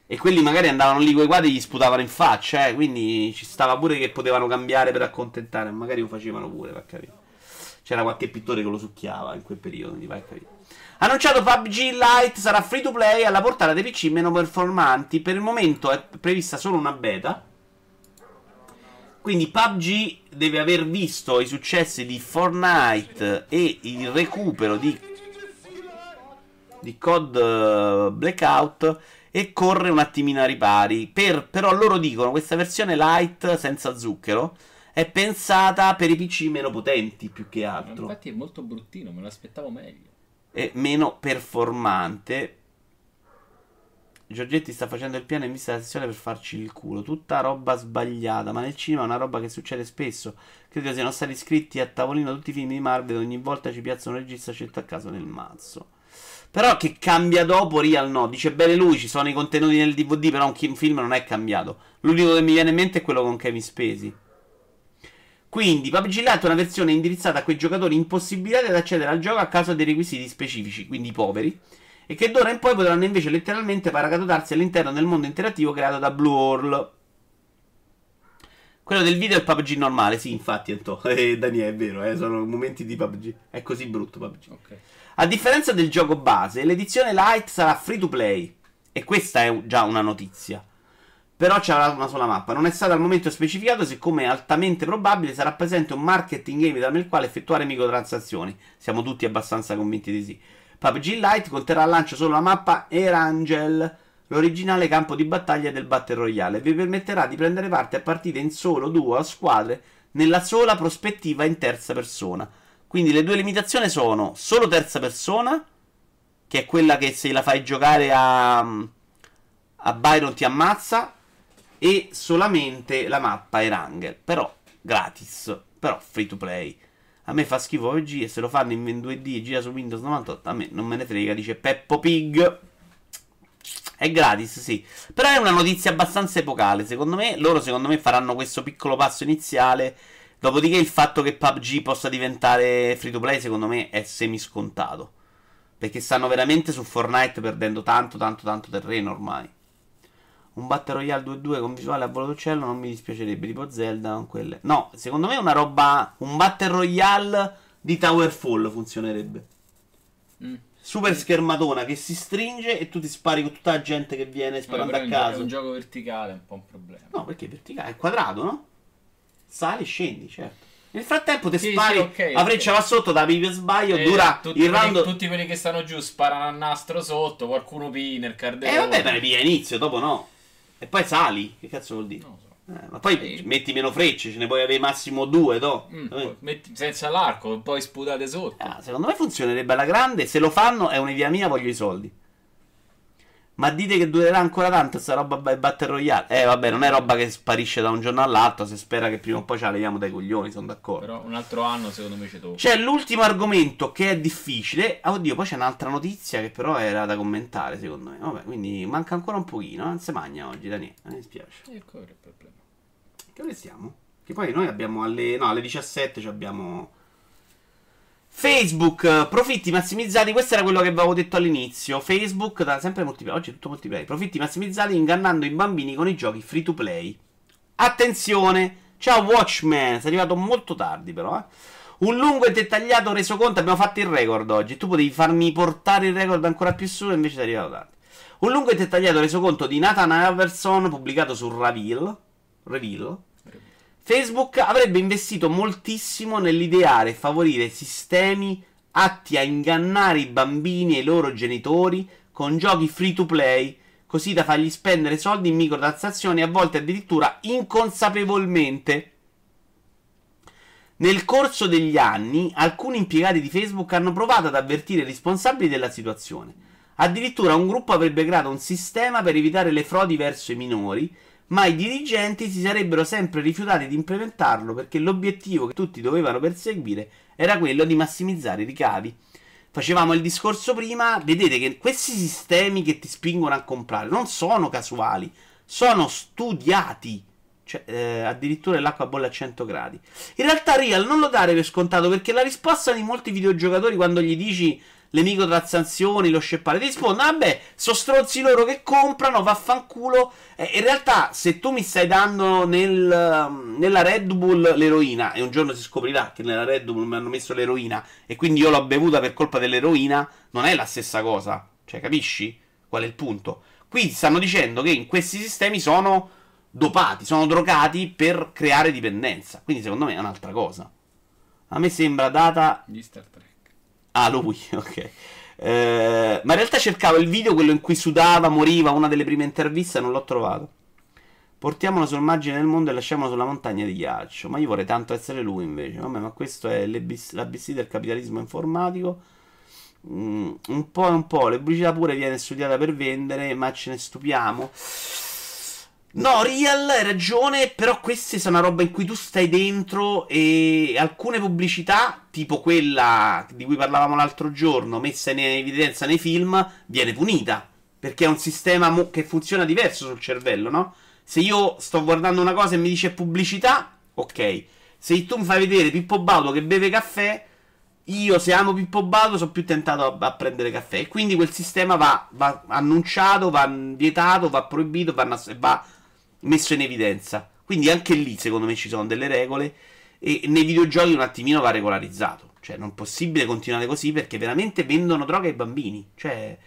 E quelli magari andavano lì con i quadri e gli sputavano in faccia, eh, quindi ci stava pure che potevano cambiare per accontentare, magari lo facevano pure, per capire. C'era qualche pittore che lo succhiava in quel periodo, quindi vai a capire. Annunciato PUBG Lite sarà free to play alla portata dei PC meno performanti. Per il momento è prevista solo una beta. Quindi PUBG deve aver visto i successi di Fortnite e il recupero di, di COD eh, Blackout e corre un attimino a ripari. Per- però loro dicono questa versione light senza zucchero è pensata per i PC meno potenti più che Ma altro Infatti è molto bruttino, me l'aspettavo meglio. e meno performante. Giorgetti sta facendo il piano in vista della sessione per farci il culo. Tutta roba sbagliata, ma nel cinema è una roba che succede spesso. Credo siano stati scritti a tavolino tutti i film di Marvel. Ogni volta ci piazza un regista scelto a caso nel mazzo. Però che cambia dopo, Real no. Dice bene lui, ci sono i contenuti nel DVD, però un film non è cambiato. L'unico che mi viene in mente è quello con Kevin Spacey. Quindi PUBG Lite è una versione indirizzata a quei giocatori impossibilitati ad accedere al gioco a causa dei requisiti specifici, quindi poveri, e che d'ora in poi potranno invece letteralmente paracadutarsi all'interno del mondo interattivo creato da Blue Orl. Quello del video è il PUBG normale, sì, infatti, Anto. (laughs) Eh, Daniele, è vero, eh, sono momenti di PUBG. È così brutto PUBG. Ok. A differenza del gioco base, l'edizione light sarà free to play. E questa è già una notizia. Però c'era una sola mappa. Non è stato al momento specificato, siccome è altamente probabile sarà presente un marketing game il quale effettuare microtransazioni. Siamo tutti abbastanza convinti di sì. PUBG Lite conterrà al lancio solo la mappa Erangel, l'originale campo di battaglia del Battle Royale, e vi permetterà di prendere parte a partite in solo, duo o a squadre nella sola prospettiva in terza persona. Quindi le due limitazioni sono solo terza persona, che è quella che se la fai giocare a, a Byron ti ammazza, e solamente la mappa Erangel, però gratis, però free to play. A me fa schifo PUBG e se lo fanno in 2D e gira su Windows 98, a me non me ne frega, dice Peppo Pig. È gratis, sì. Però è una notizia abbastanza epocale. Secondo me, loro secondo me faranno questo piccolo passo iniziale. Dopodiché il fatto che PUBG possa diventare free to play, secondo me, è semiscontato. Perché stanno veramente su Fortnite perdendo tanto, tanto, tanto terreno ormai. Un Battle Royale 2-2 con visuale a volo d'uccello non mi dispiacerebbe, tipo Zelda con quelle. No, secondo me una roba. Un Battle Royale di Towerfall funzionerebbe. Mm. Super schermatona che si stringe e tu ti spari con tutta la gente che viene sparando Vabbè, a caso. È un gioco verticale, è un po' un problema. No, perché è verticale? È quadrato, no? Sali e scendi, certo. Nel frattempo ti Sì, spari, sì, ok, la freccia va sotto, da per sbaglio, Eh, dura tutti, il quelli, round... tutti quelli che stanno giù sparano a nastro sotto, qualcuno pì nel Eh cardellone. vabbè, ma ne piglia inizio, dopo no. E poi sali, che cazzo vuol dire? Lo so. Eh, ma poi Sì. metti meno frecce, ce ne puoi avere massimo due, to. Mm, Eh. poi metti- senza l'arco, poi sputate sotto. Ah, secondo me funzionerebbe alla grande. Se lo fanno è un'idea mia, voglio i soldi. Ma dite che durerà ancora tanto sta roba by Battle Royale? Eh, vabbè, non è roba che sparisce da un giorno all'altro. Se spera che prima o poi ce la leviamo dai coglioni, sono d'accordo. Però un altro anno secondo me ci tocca. C'è l'ultimo argomento che è difficile. Ah, oddio, poi c'è un'altra notizia che però era da commentare, secondo me. Vabbè, quindi manca ancora un pochino. Non si magna oggi, Daniele. Mi dispiace. E è il problema. Che ore siamo? Che poi noi abbiamo alle. No, alle 17 ci abbiamo. Facebook, eh, profitti massimizzati. Questo era quello che avevo detto all'inizio. Facebook, da sempre multiplayer. Oggi è tutto multiplayer. Profitti massimizzati ingannando i bambini con i giochi free to play. Attenzione! Ciao Watchmen, sei arrivato molto tardi, però. Eh. Un lungo e dettagliato resoconto. Abbiamo fatto il record oggi. Tu potevi farmi portare il record ancora più su, e invece sei arrivato tardi. Un lungo e dettagliato resoconto di Nathan Iverson pubblicato su Reveal. Reveal. Facebook avrebbe investito moltissimo nell'ideare e favorire sistemi atti a ingannare i bambini e i loro genitori con giochi free to play, così da fargli spendere soldi in microtransazioni, a volte addirittura inconsapevolmente. Nel corso degli anni, alcuni impiegati di Facebook hanno provato ad avvertire i responsabili della situazione. Addirittura un gruppo avrebbe creato un sistema per evitare le frodi verso i minori, ma i dirigenti si sarebbero sempre rifiutati di implementarlo perché l'obiettivo che tutti dovevano perseguire era quello di massimizzare i ricavi. Facevamo il discorso prima, vedete che questi sistemi che ti spingono a comprare non sono casuali, sono studiati. Cioè, eh, addirittura l'acqua bolle a 100 gradi. In realtà, Real non lo dare per scontato perché la risposta di molti videogiocatori quando gli dici le microtransazioni, lo sceppare, ti rispondono: Vabbè, sono stronzi loro che comprano, vaffanculo. Eh, in realtà, se tu mi stai dando nel, nella Red Bull l'eroina, e un giorno si scoprirà che nella Red Bull mi hanno messo l'eroina, e quindi io l'ho bevuta per colpa dell'eroina, non è la stessa cosa. Cioè, capisci? Qual è il punto? Qui stanno dicendo che in questi sistemi sono dopati, sono drogati per creare dipendenza. Quindi, secondo me, è un'altra cosa. A me sembra data Di Star Trek. Ah, lui, (laughs) ok. Eh, ma in realtà cercavo il video, quello in cui sudava, moriva, una delle prime interviste, non l'ho trovato. Portiamolo sul margine del mondo e lasciamolo sulla montagna di ghiaccio. Ma io vorrei tanto essere lui invece. Vabbè, ma questo è l'ABC del capitalismo informatico. Mm, un po' e un po'. Le pubblicità pure viene studiata per vendere, ma ce ne stupiamo. No, Real, hai ragione, però questa è una roba in cui tu stai dentro e alcune pubblicità, tipo quella di cui parlavamo l'altro giorno, messa in evidenza nei film, viene punita. Perché è un sistema mo- che funziona diverso sul cervello, no? Se io sto guardando una cosa e mi dice pubblicità, ok. Se tu mi fai vedere Pippo Baudo che beve caffè, io se amo Pippo Baudo sono più tentato a, a prendere caffè. E quindi quel sistema va, va annunciato, va vietato, va proibito, va, va messo in evidenza. Quindi anche lì, secondo me, ci sono delle regole. E nei videogiochi un attimino va regolarizzato. Cioè, non è possibile continuare così perché veramente vendono droga ai bambini. Cioè,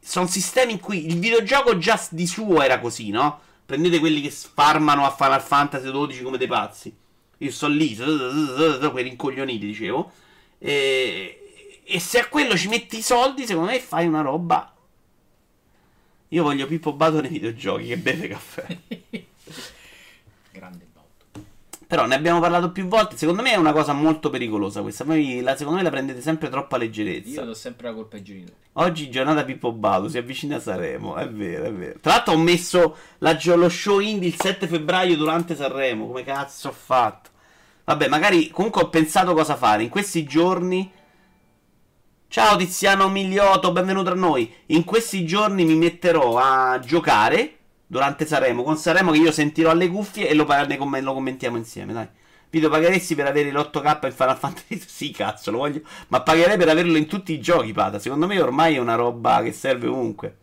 sono sistemi in cui il videogioco già di suo era così, no? Prendete quelli che farmano a Final Fantasy XII come dei pazzi. Io sto lì, quei rincoglioniti, dicevo. E, e se a quello ci metti i soldi, secondo me fai una roba. Io voglio Pippo Bato nei videogiochi che beve caffè. (laughs) Però ne abbiamo parlato più volte. Secondo me è una cosa molto pericolosa questa. Voi la, secondo me la prendete sempre troppo a leggerezza. Io do sempre la colpa ai genitori. Oggi giornata Pippo Baudo, si avvicina a Sanremo, è vero, è vero. Tra l'altro ho messo la, lo show indie il 7 febbraio durante Sanremo, come cazzo ho fatto? Vabbè, magari comunque ho pensato cosa fare in questi giorni. Ciao Tiziano Migliotto, benvenuto a noi. In questi giorni mi metterò a giocare durante Sanremo, con Sanremo che io sentirò alle cuffie e lo, ne comm- lo commentiamo insieme, dai. Video pagheresti per avere l'8K in Final Fantasy? (laughs) Sì, cazzo, lo voglio. Ma pagherei per averlo in tutti i giochi, Pata. Secondo me ormai è una roba che serve ovunque.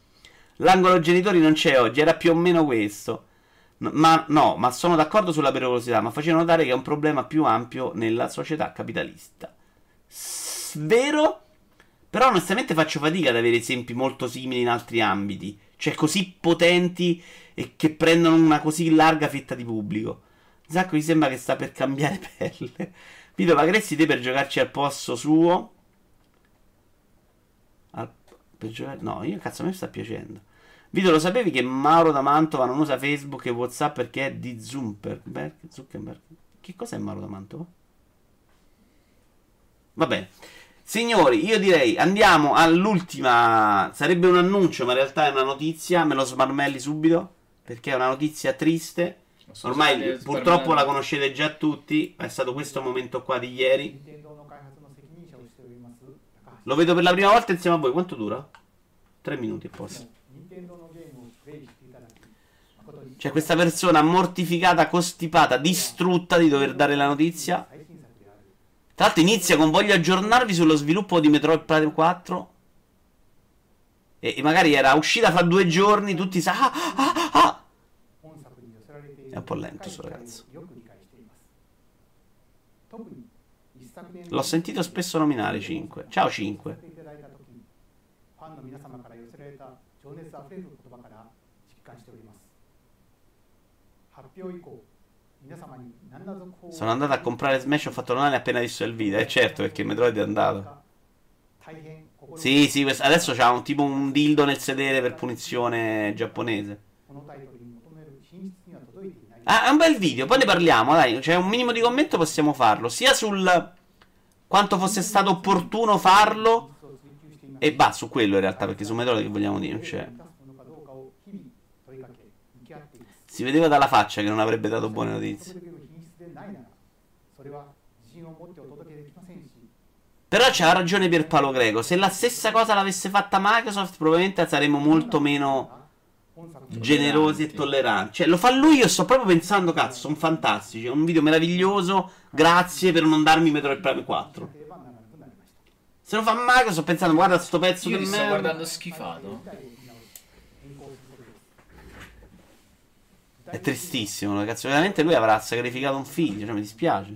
L'angolo genitori non c'è oggi, era più o meno questo. Ma no, ma sono d'accordo sulla pericolosità, ma faceva notare che è un problema più ampio nella società capitalista. S- vero? Però onestamente faccio fatica ad avere esempi molto simili in altri ambiti, cioè così potenti e che prendono una così larga fetta di pubblico. Zacco gli sembra che sta per cambiare (laughs) pelle. Vito Pagrezzi te per giocarci al posto suo. Al- per giocare... No, io cazzo a me sta piacendo. Vito, lo sapevi che Mauro da Mantova non usa Facebook e Whatsapp perché è di Zuckerberg? Zuckerberg? Che cos'è Mauro da Mantova? Va bene. Signori, io direi andiamo all'ultima. Sarebbe un annuncio, ma in realtà è una notizia. Me lo smarmelli subito perché è una notizia triste. So Ormai purtroppo la conoscete già tutti. È stato questo momento qua di ieri. Lo vedo per la prima volta insieme a voi. Quanto dura? 3 minuti e posso. Cioè, questa persona mortificata, costipata, distrutta di dover dare la notizia. Tra l'altro inizia con voglio aggiornarvi sullo sviluppo di Metroid Prime 4. E, e magari era uscita fra due giorni, tutti sa... Ah, ah, ah. ah. È un po' lento sto ragazzo. L'ho sentito spesso nominare 5. Ciao 5. Ciao! Sono andato a comprare Smash ho fatto online appena visto il video. Eh certo, perché Metroid è andato. Sì, sì, adesso c'ha un, tipo un dildo nel sedere per punizione giapponese. Ah, è un bel video, poi ne parliamo, dai. C'è un minimo di commento, possiamo farlo. Sia sul quanto fosse stato opportuno farlo. E va, su quello in realtà, perché su Metroid che vogliamo dire non c'è. Si vedeva dalla faccia che non avrebbe dato buone notizie. Però c'ha ragione Pierpaolo Greco. Se la stessa cosa l'avesse fatta Microsoft, probabilmente saremmo molto meno generosi e tolleranti. Cioè, lo fa lui. Io sto proprio pensando, cazzo, sono fantastici. È un video meraviglioso. Grazie per non darmi Metroid Prime 4. Se lo fa Microsoft, pensando, guarda sto pezzo Io di merda. Sto guardando schifato. È tristissimo, ragazzi. Ovviamente lui avrà sacrificato un figlio, cioè mi dispiace.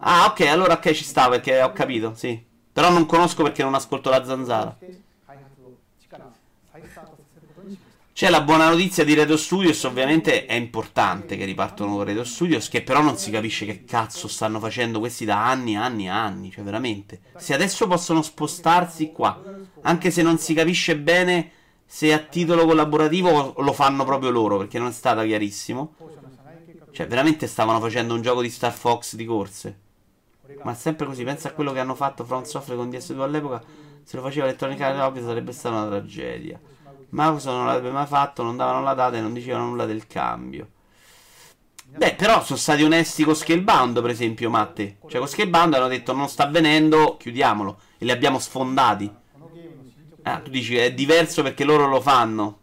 Ah, ok, allora ok ci sta perché ho capito, sì. Però non conosco perché non ascolto la zanzara. C'è la buona notizia di Radio Studios, ovviamente è importante che ripartono con Radio Studios, che però non si capisce che cazzo stanno facendo questi da anni e anni e anni, cioè veramente. Se adesso possono spostarsi qua, anche se non si capisce bene se a titolo collaborativo lo fanno proprio loro, perché non è stato chiarissimo. Cioè, veramente stavano facendo un gioco di Star Fox di corse. Ma sempre così, pensa a quello che hanno fatto Front Software con DS2 all'epoca. Se lo faceva Electronic Arts sarebbe stata una tragedia. Mouse non l'avrebbe mai fatto, non davano la data e non dicevano nulla del cambio. Beh, però sono stati onesti con Scalebound, per esempio, Matte. Cioè, con Scalebound hanno detto non sta avvenendo, chiudiamolo. E li abbiamo sfondati. Ah, tu dici è diverso perché loro lo fanno.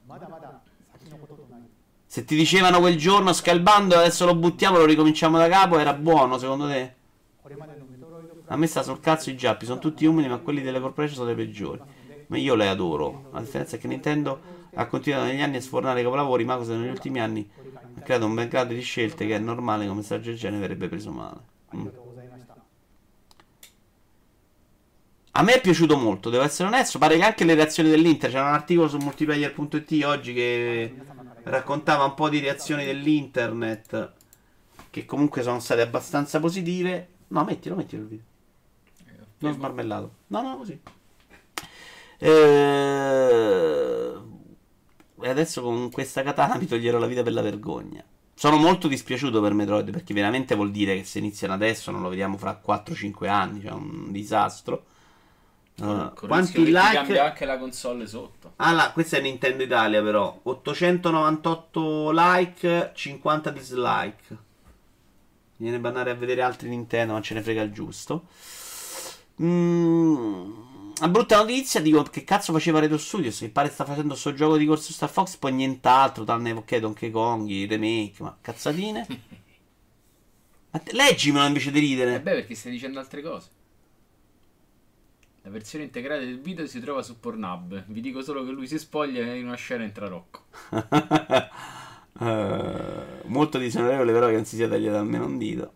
Se ti dicevano quel giorno scalbando, adesso lo buttiamo, lo ricominciamo da capo, era buono secondo te? A me sta sul cazzo i giappi, sono tutti umili, ma quelli delle corporation sono i peggiori. Ma io le adoro. La differenza è che Nintendo ha continuato negli anni a sfornare capolavori, ma cosa negli ultimi anni ha creato un bel grado di scelte che è normale come un del genere verrebbe preso male. Mm. A me è piaciuto molto, devo essere onesto. Pare che anche le reazioni dell'Inter. C'era un articolo su multiplayer.it oggi che raccontava un po' di reazioni dell'internet. Che comunque sono state abbastanza positive. No, mettilo, mettilo il video. Eh, non smarmellato. No, no, così. Eh, e adesso con questa katana mi toglierò la vita per la vergogna. Sono molto dispiaciuto per Metroid perché veramente vuol dire che se iniziano adesso non lo vediamo fra 4-5 anni, cioè un disastro. Allora, il quanti like? cambia anche la console sotto. Ah, là, questa è Nintendo Italia però. 898 like, 50 dislike. Viene bannare a vedere altri Nintendo, ma ce ne frega il giusto. Mm, una brutta notizia, dico che cazzo faceva Redo Studios, che pare sta facendo sto gioco di corso Star Fox, poi nient'altro, tranne ok, Donkey Kong, i remake, ma cazzatine. (laughs) Ma te- leggimelo invece di ridere. Eh beh, perché stai dicendo altre cose. La versione integrale del video si trova su Pornhub. Vi dico solo che lui si spoglia in una scena entra Rocco. (laughs) Eh, molto disonorevole però che non si sia tagliato almeno un dito.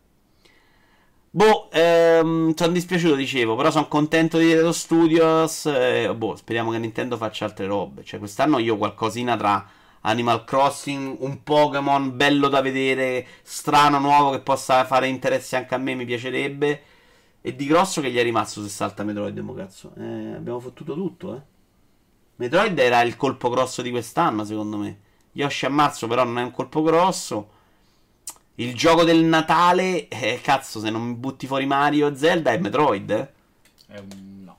Boh, ehm, sono dispiaciuto, dicevo, però sono contento di Redo Studios. E, boh, speriamo che Nintendo faccia altre robe. Cioè, quest'anno io qualcosina tra Animal Crossing, un Pokémon bello da vedere, strano, nuovo, che possa fare interessi anche a me, mi piacerebbe. E di grosso che gli è rimasto se salta Metroid, mo cazzo. Eh, abbiamo fottuto tutto, eh. Metroid era il colpo grosso di quest'anno, secondo me. Yoshi a marzo però non è un colpo grosso. Il gioco del Natale, eh, cazzo, se non butti fuori Mario o Zelda è Metroid, eh. Un... no.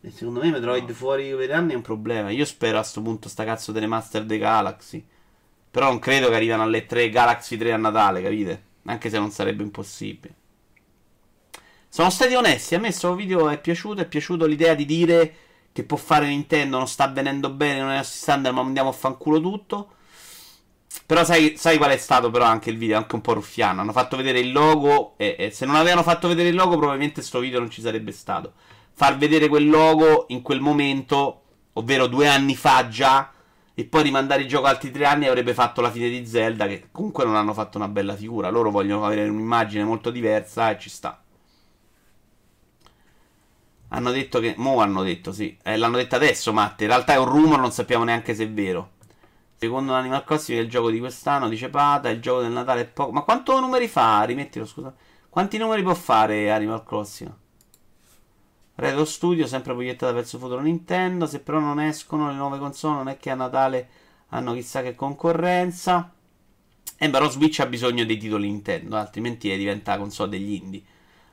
E secondo me Metroid No. fuori per anni è un problema. Io spero a sto punto sta cazzo delle Master dei Galaxy. Però non credo che arrivano alle 3 Galaxy 3 a Natale, capite? Anche se non sarebbe impossibile. Sono stati onesti, a me questo video è piaciuto, è piaciuto l'idea di dire che può fare Nintendo, non sta venendo bene, non è nostri standard, ma andiamo a fanculo tutto. Però sai, sai qual è stato però anche il video? Anche un po' ruffiano. Hanno fatto vedere il logo e, e se non avevano fatto vedere il logo probabilmente sto video non ci sarebbe stato. Far vedere quel logo in quel momento, ovvero due anni fa già, e poi rimandare il gioco altri tre anni avrebbe fatto la fine di Zelda, che comunque non hanno fatto una bella figura. Loro vogliono avere un'immagine molto diversa e ci sta. Hanno detto che. Mo hanno detto, sì. Eh, l'hanno detto adesso, Matte. In realtà è un rumor, non sappiamo neanche se è vero. Secondo l'Animal Crossing è il gioco di quest'anno, dice Pata, il gioco del Natale è poco. Ma quanto numeri fa? Rimettilo, scusa. Quanti numeri può fare Animal Crossing? Retro Studio, sempre proiettata verso il futuro Nintendo. Se però non escono le nuove console, non è che a Natale hanno chissà che concorrenza. Eh, però Switch ha bisogno dei titoli Nintendo, altrimenti diventa console degli indie.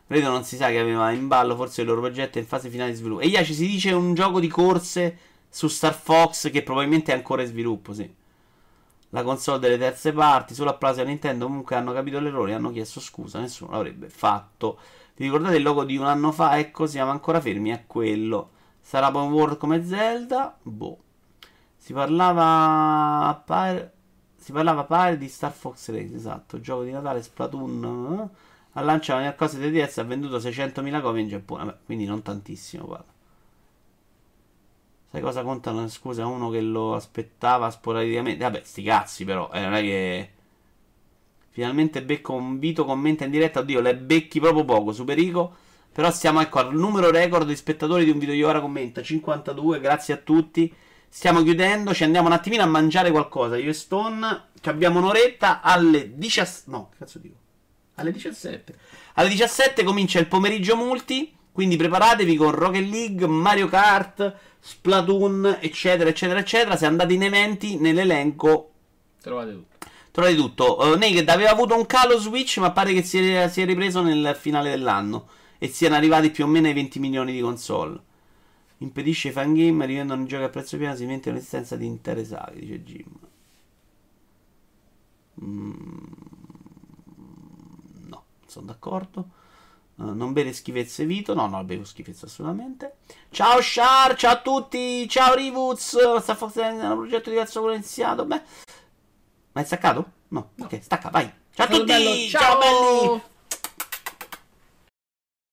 Vedo non si sa che aveva in ballo forse il loro progetto in fase finale di sviluppo. E yeah, ci si dice un gioco di corse su Star Fox che probabilmente è ancora in sviluppo, sì. La console delle terze parti, solo applausi a Nintendo, comunque hanno capito l'errore e hanno chiesto scusa, nessuno l'avrebbe fatto. Vi ricordate il logo di un anno fa? Ecco, siamo ancora fermi a quello. Sarà open world come Zelda? Boh. Si parlava pare... Si parlava pare di Star Fox Race, esatto. Gioco di Natale Splatoon. Al lancio la cosa di DS ha venduto 600.000 copie in Giappone. Vabbè, quindi non tantissimo, guarda. Sai cosa contano? Scusa, uno che lo aspettava sporadicamente. Vabbè, sti cazzi, però. Eh, non è che. Finalmente becco un Vito commenta in diretta. Oddio, le becchi proprio poco. Superico. Però stiamo ecco al numero record di spettatori di un video di ora commenta. 52. Grazie a tutti. Stiamo chiudendo. Ci andiamo un attimino a mangiare qualcosa. Io e Stone. Abbiamo un'oretta alle 17. No, che cazzo dico? Alle 17. Alle 17 comincia il pomeriggio multi. Quindi preparatevi con Rocket League, Mario Kart, Splatoon, eccetera, eccetera, eccetera. Se andate in eventi, nell'elenco Trovate tutto. trovate tutto. Uh, Naked aveva avuto un calo Switch, ma pare che si è, si è ripreso nel finale dell'anno. E siano arrivati più o meno ai 20 milioni di console. Impedisce i fangame, rivendono i giochi a prezzo pieno, si mette un'esistenza di intere saghe, dice Jim. Mm, no, sono d'accordo. Uh, non bere schifezze Vito. No, no, bevo schifezze assolutamente. Ciao Char, ciao a tutti. Ciao Rivuz. Sta è un progetto diverso quello iniziato. Beh. Ma è staccato? No. Ok, stacca, vai. Ciao a tutti. ciao ciao. belli.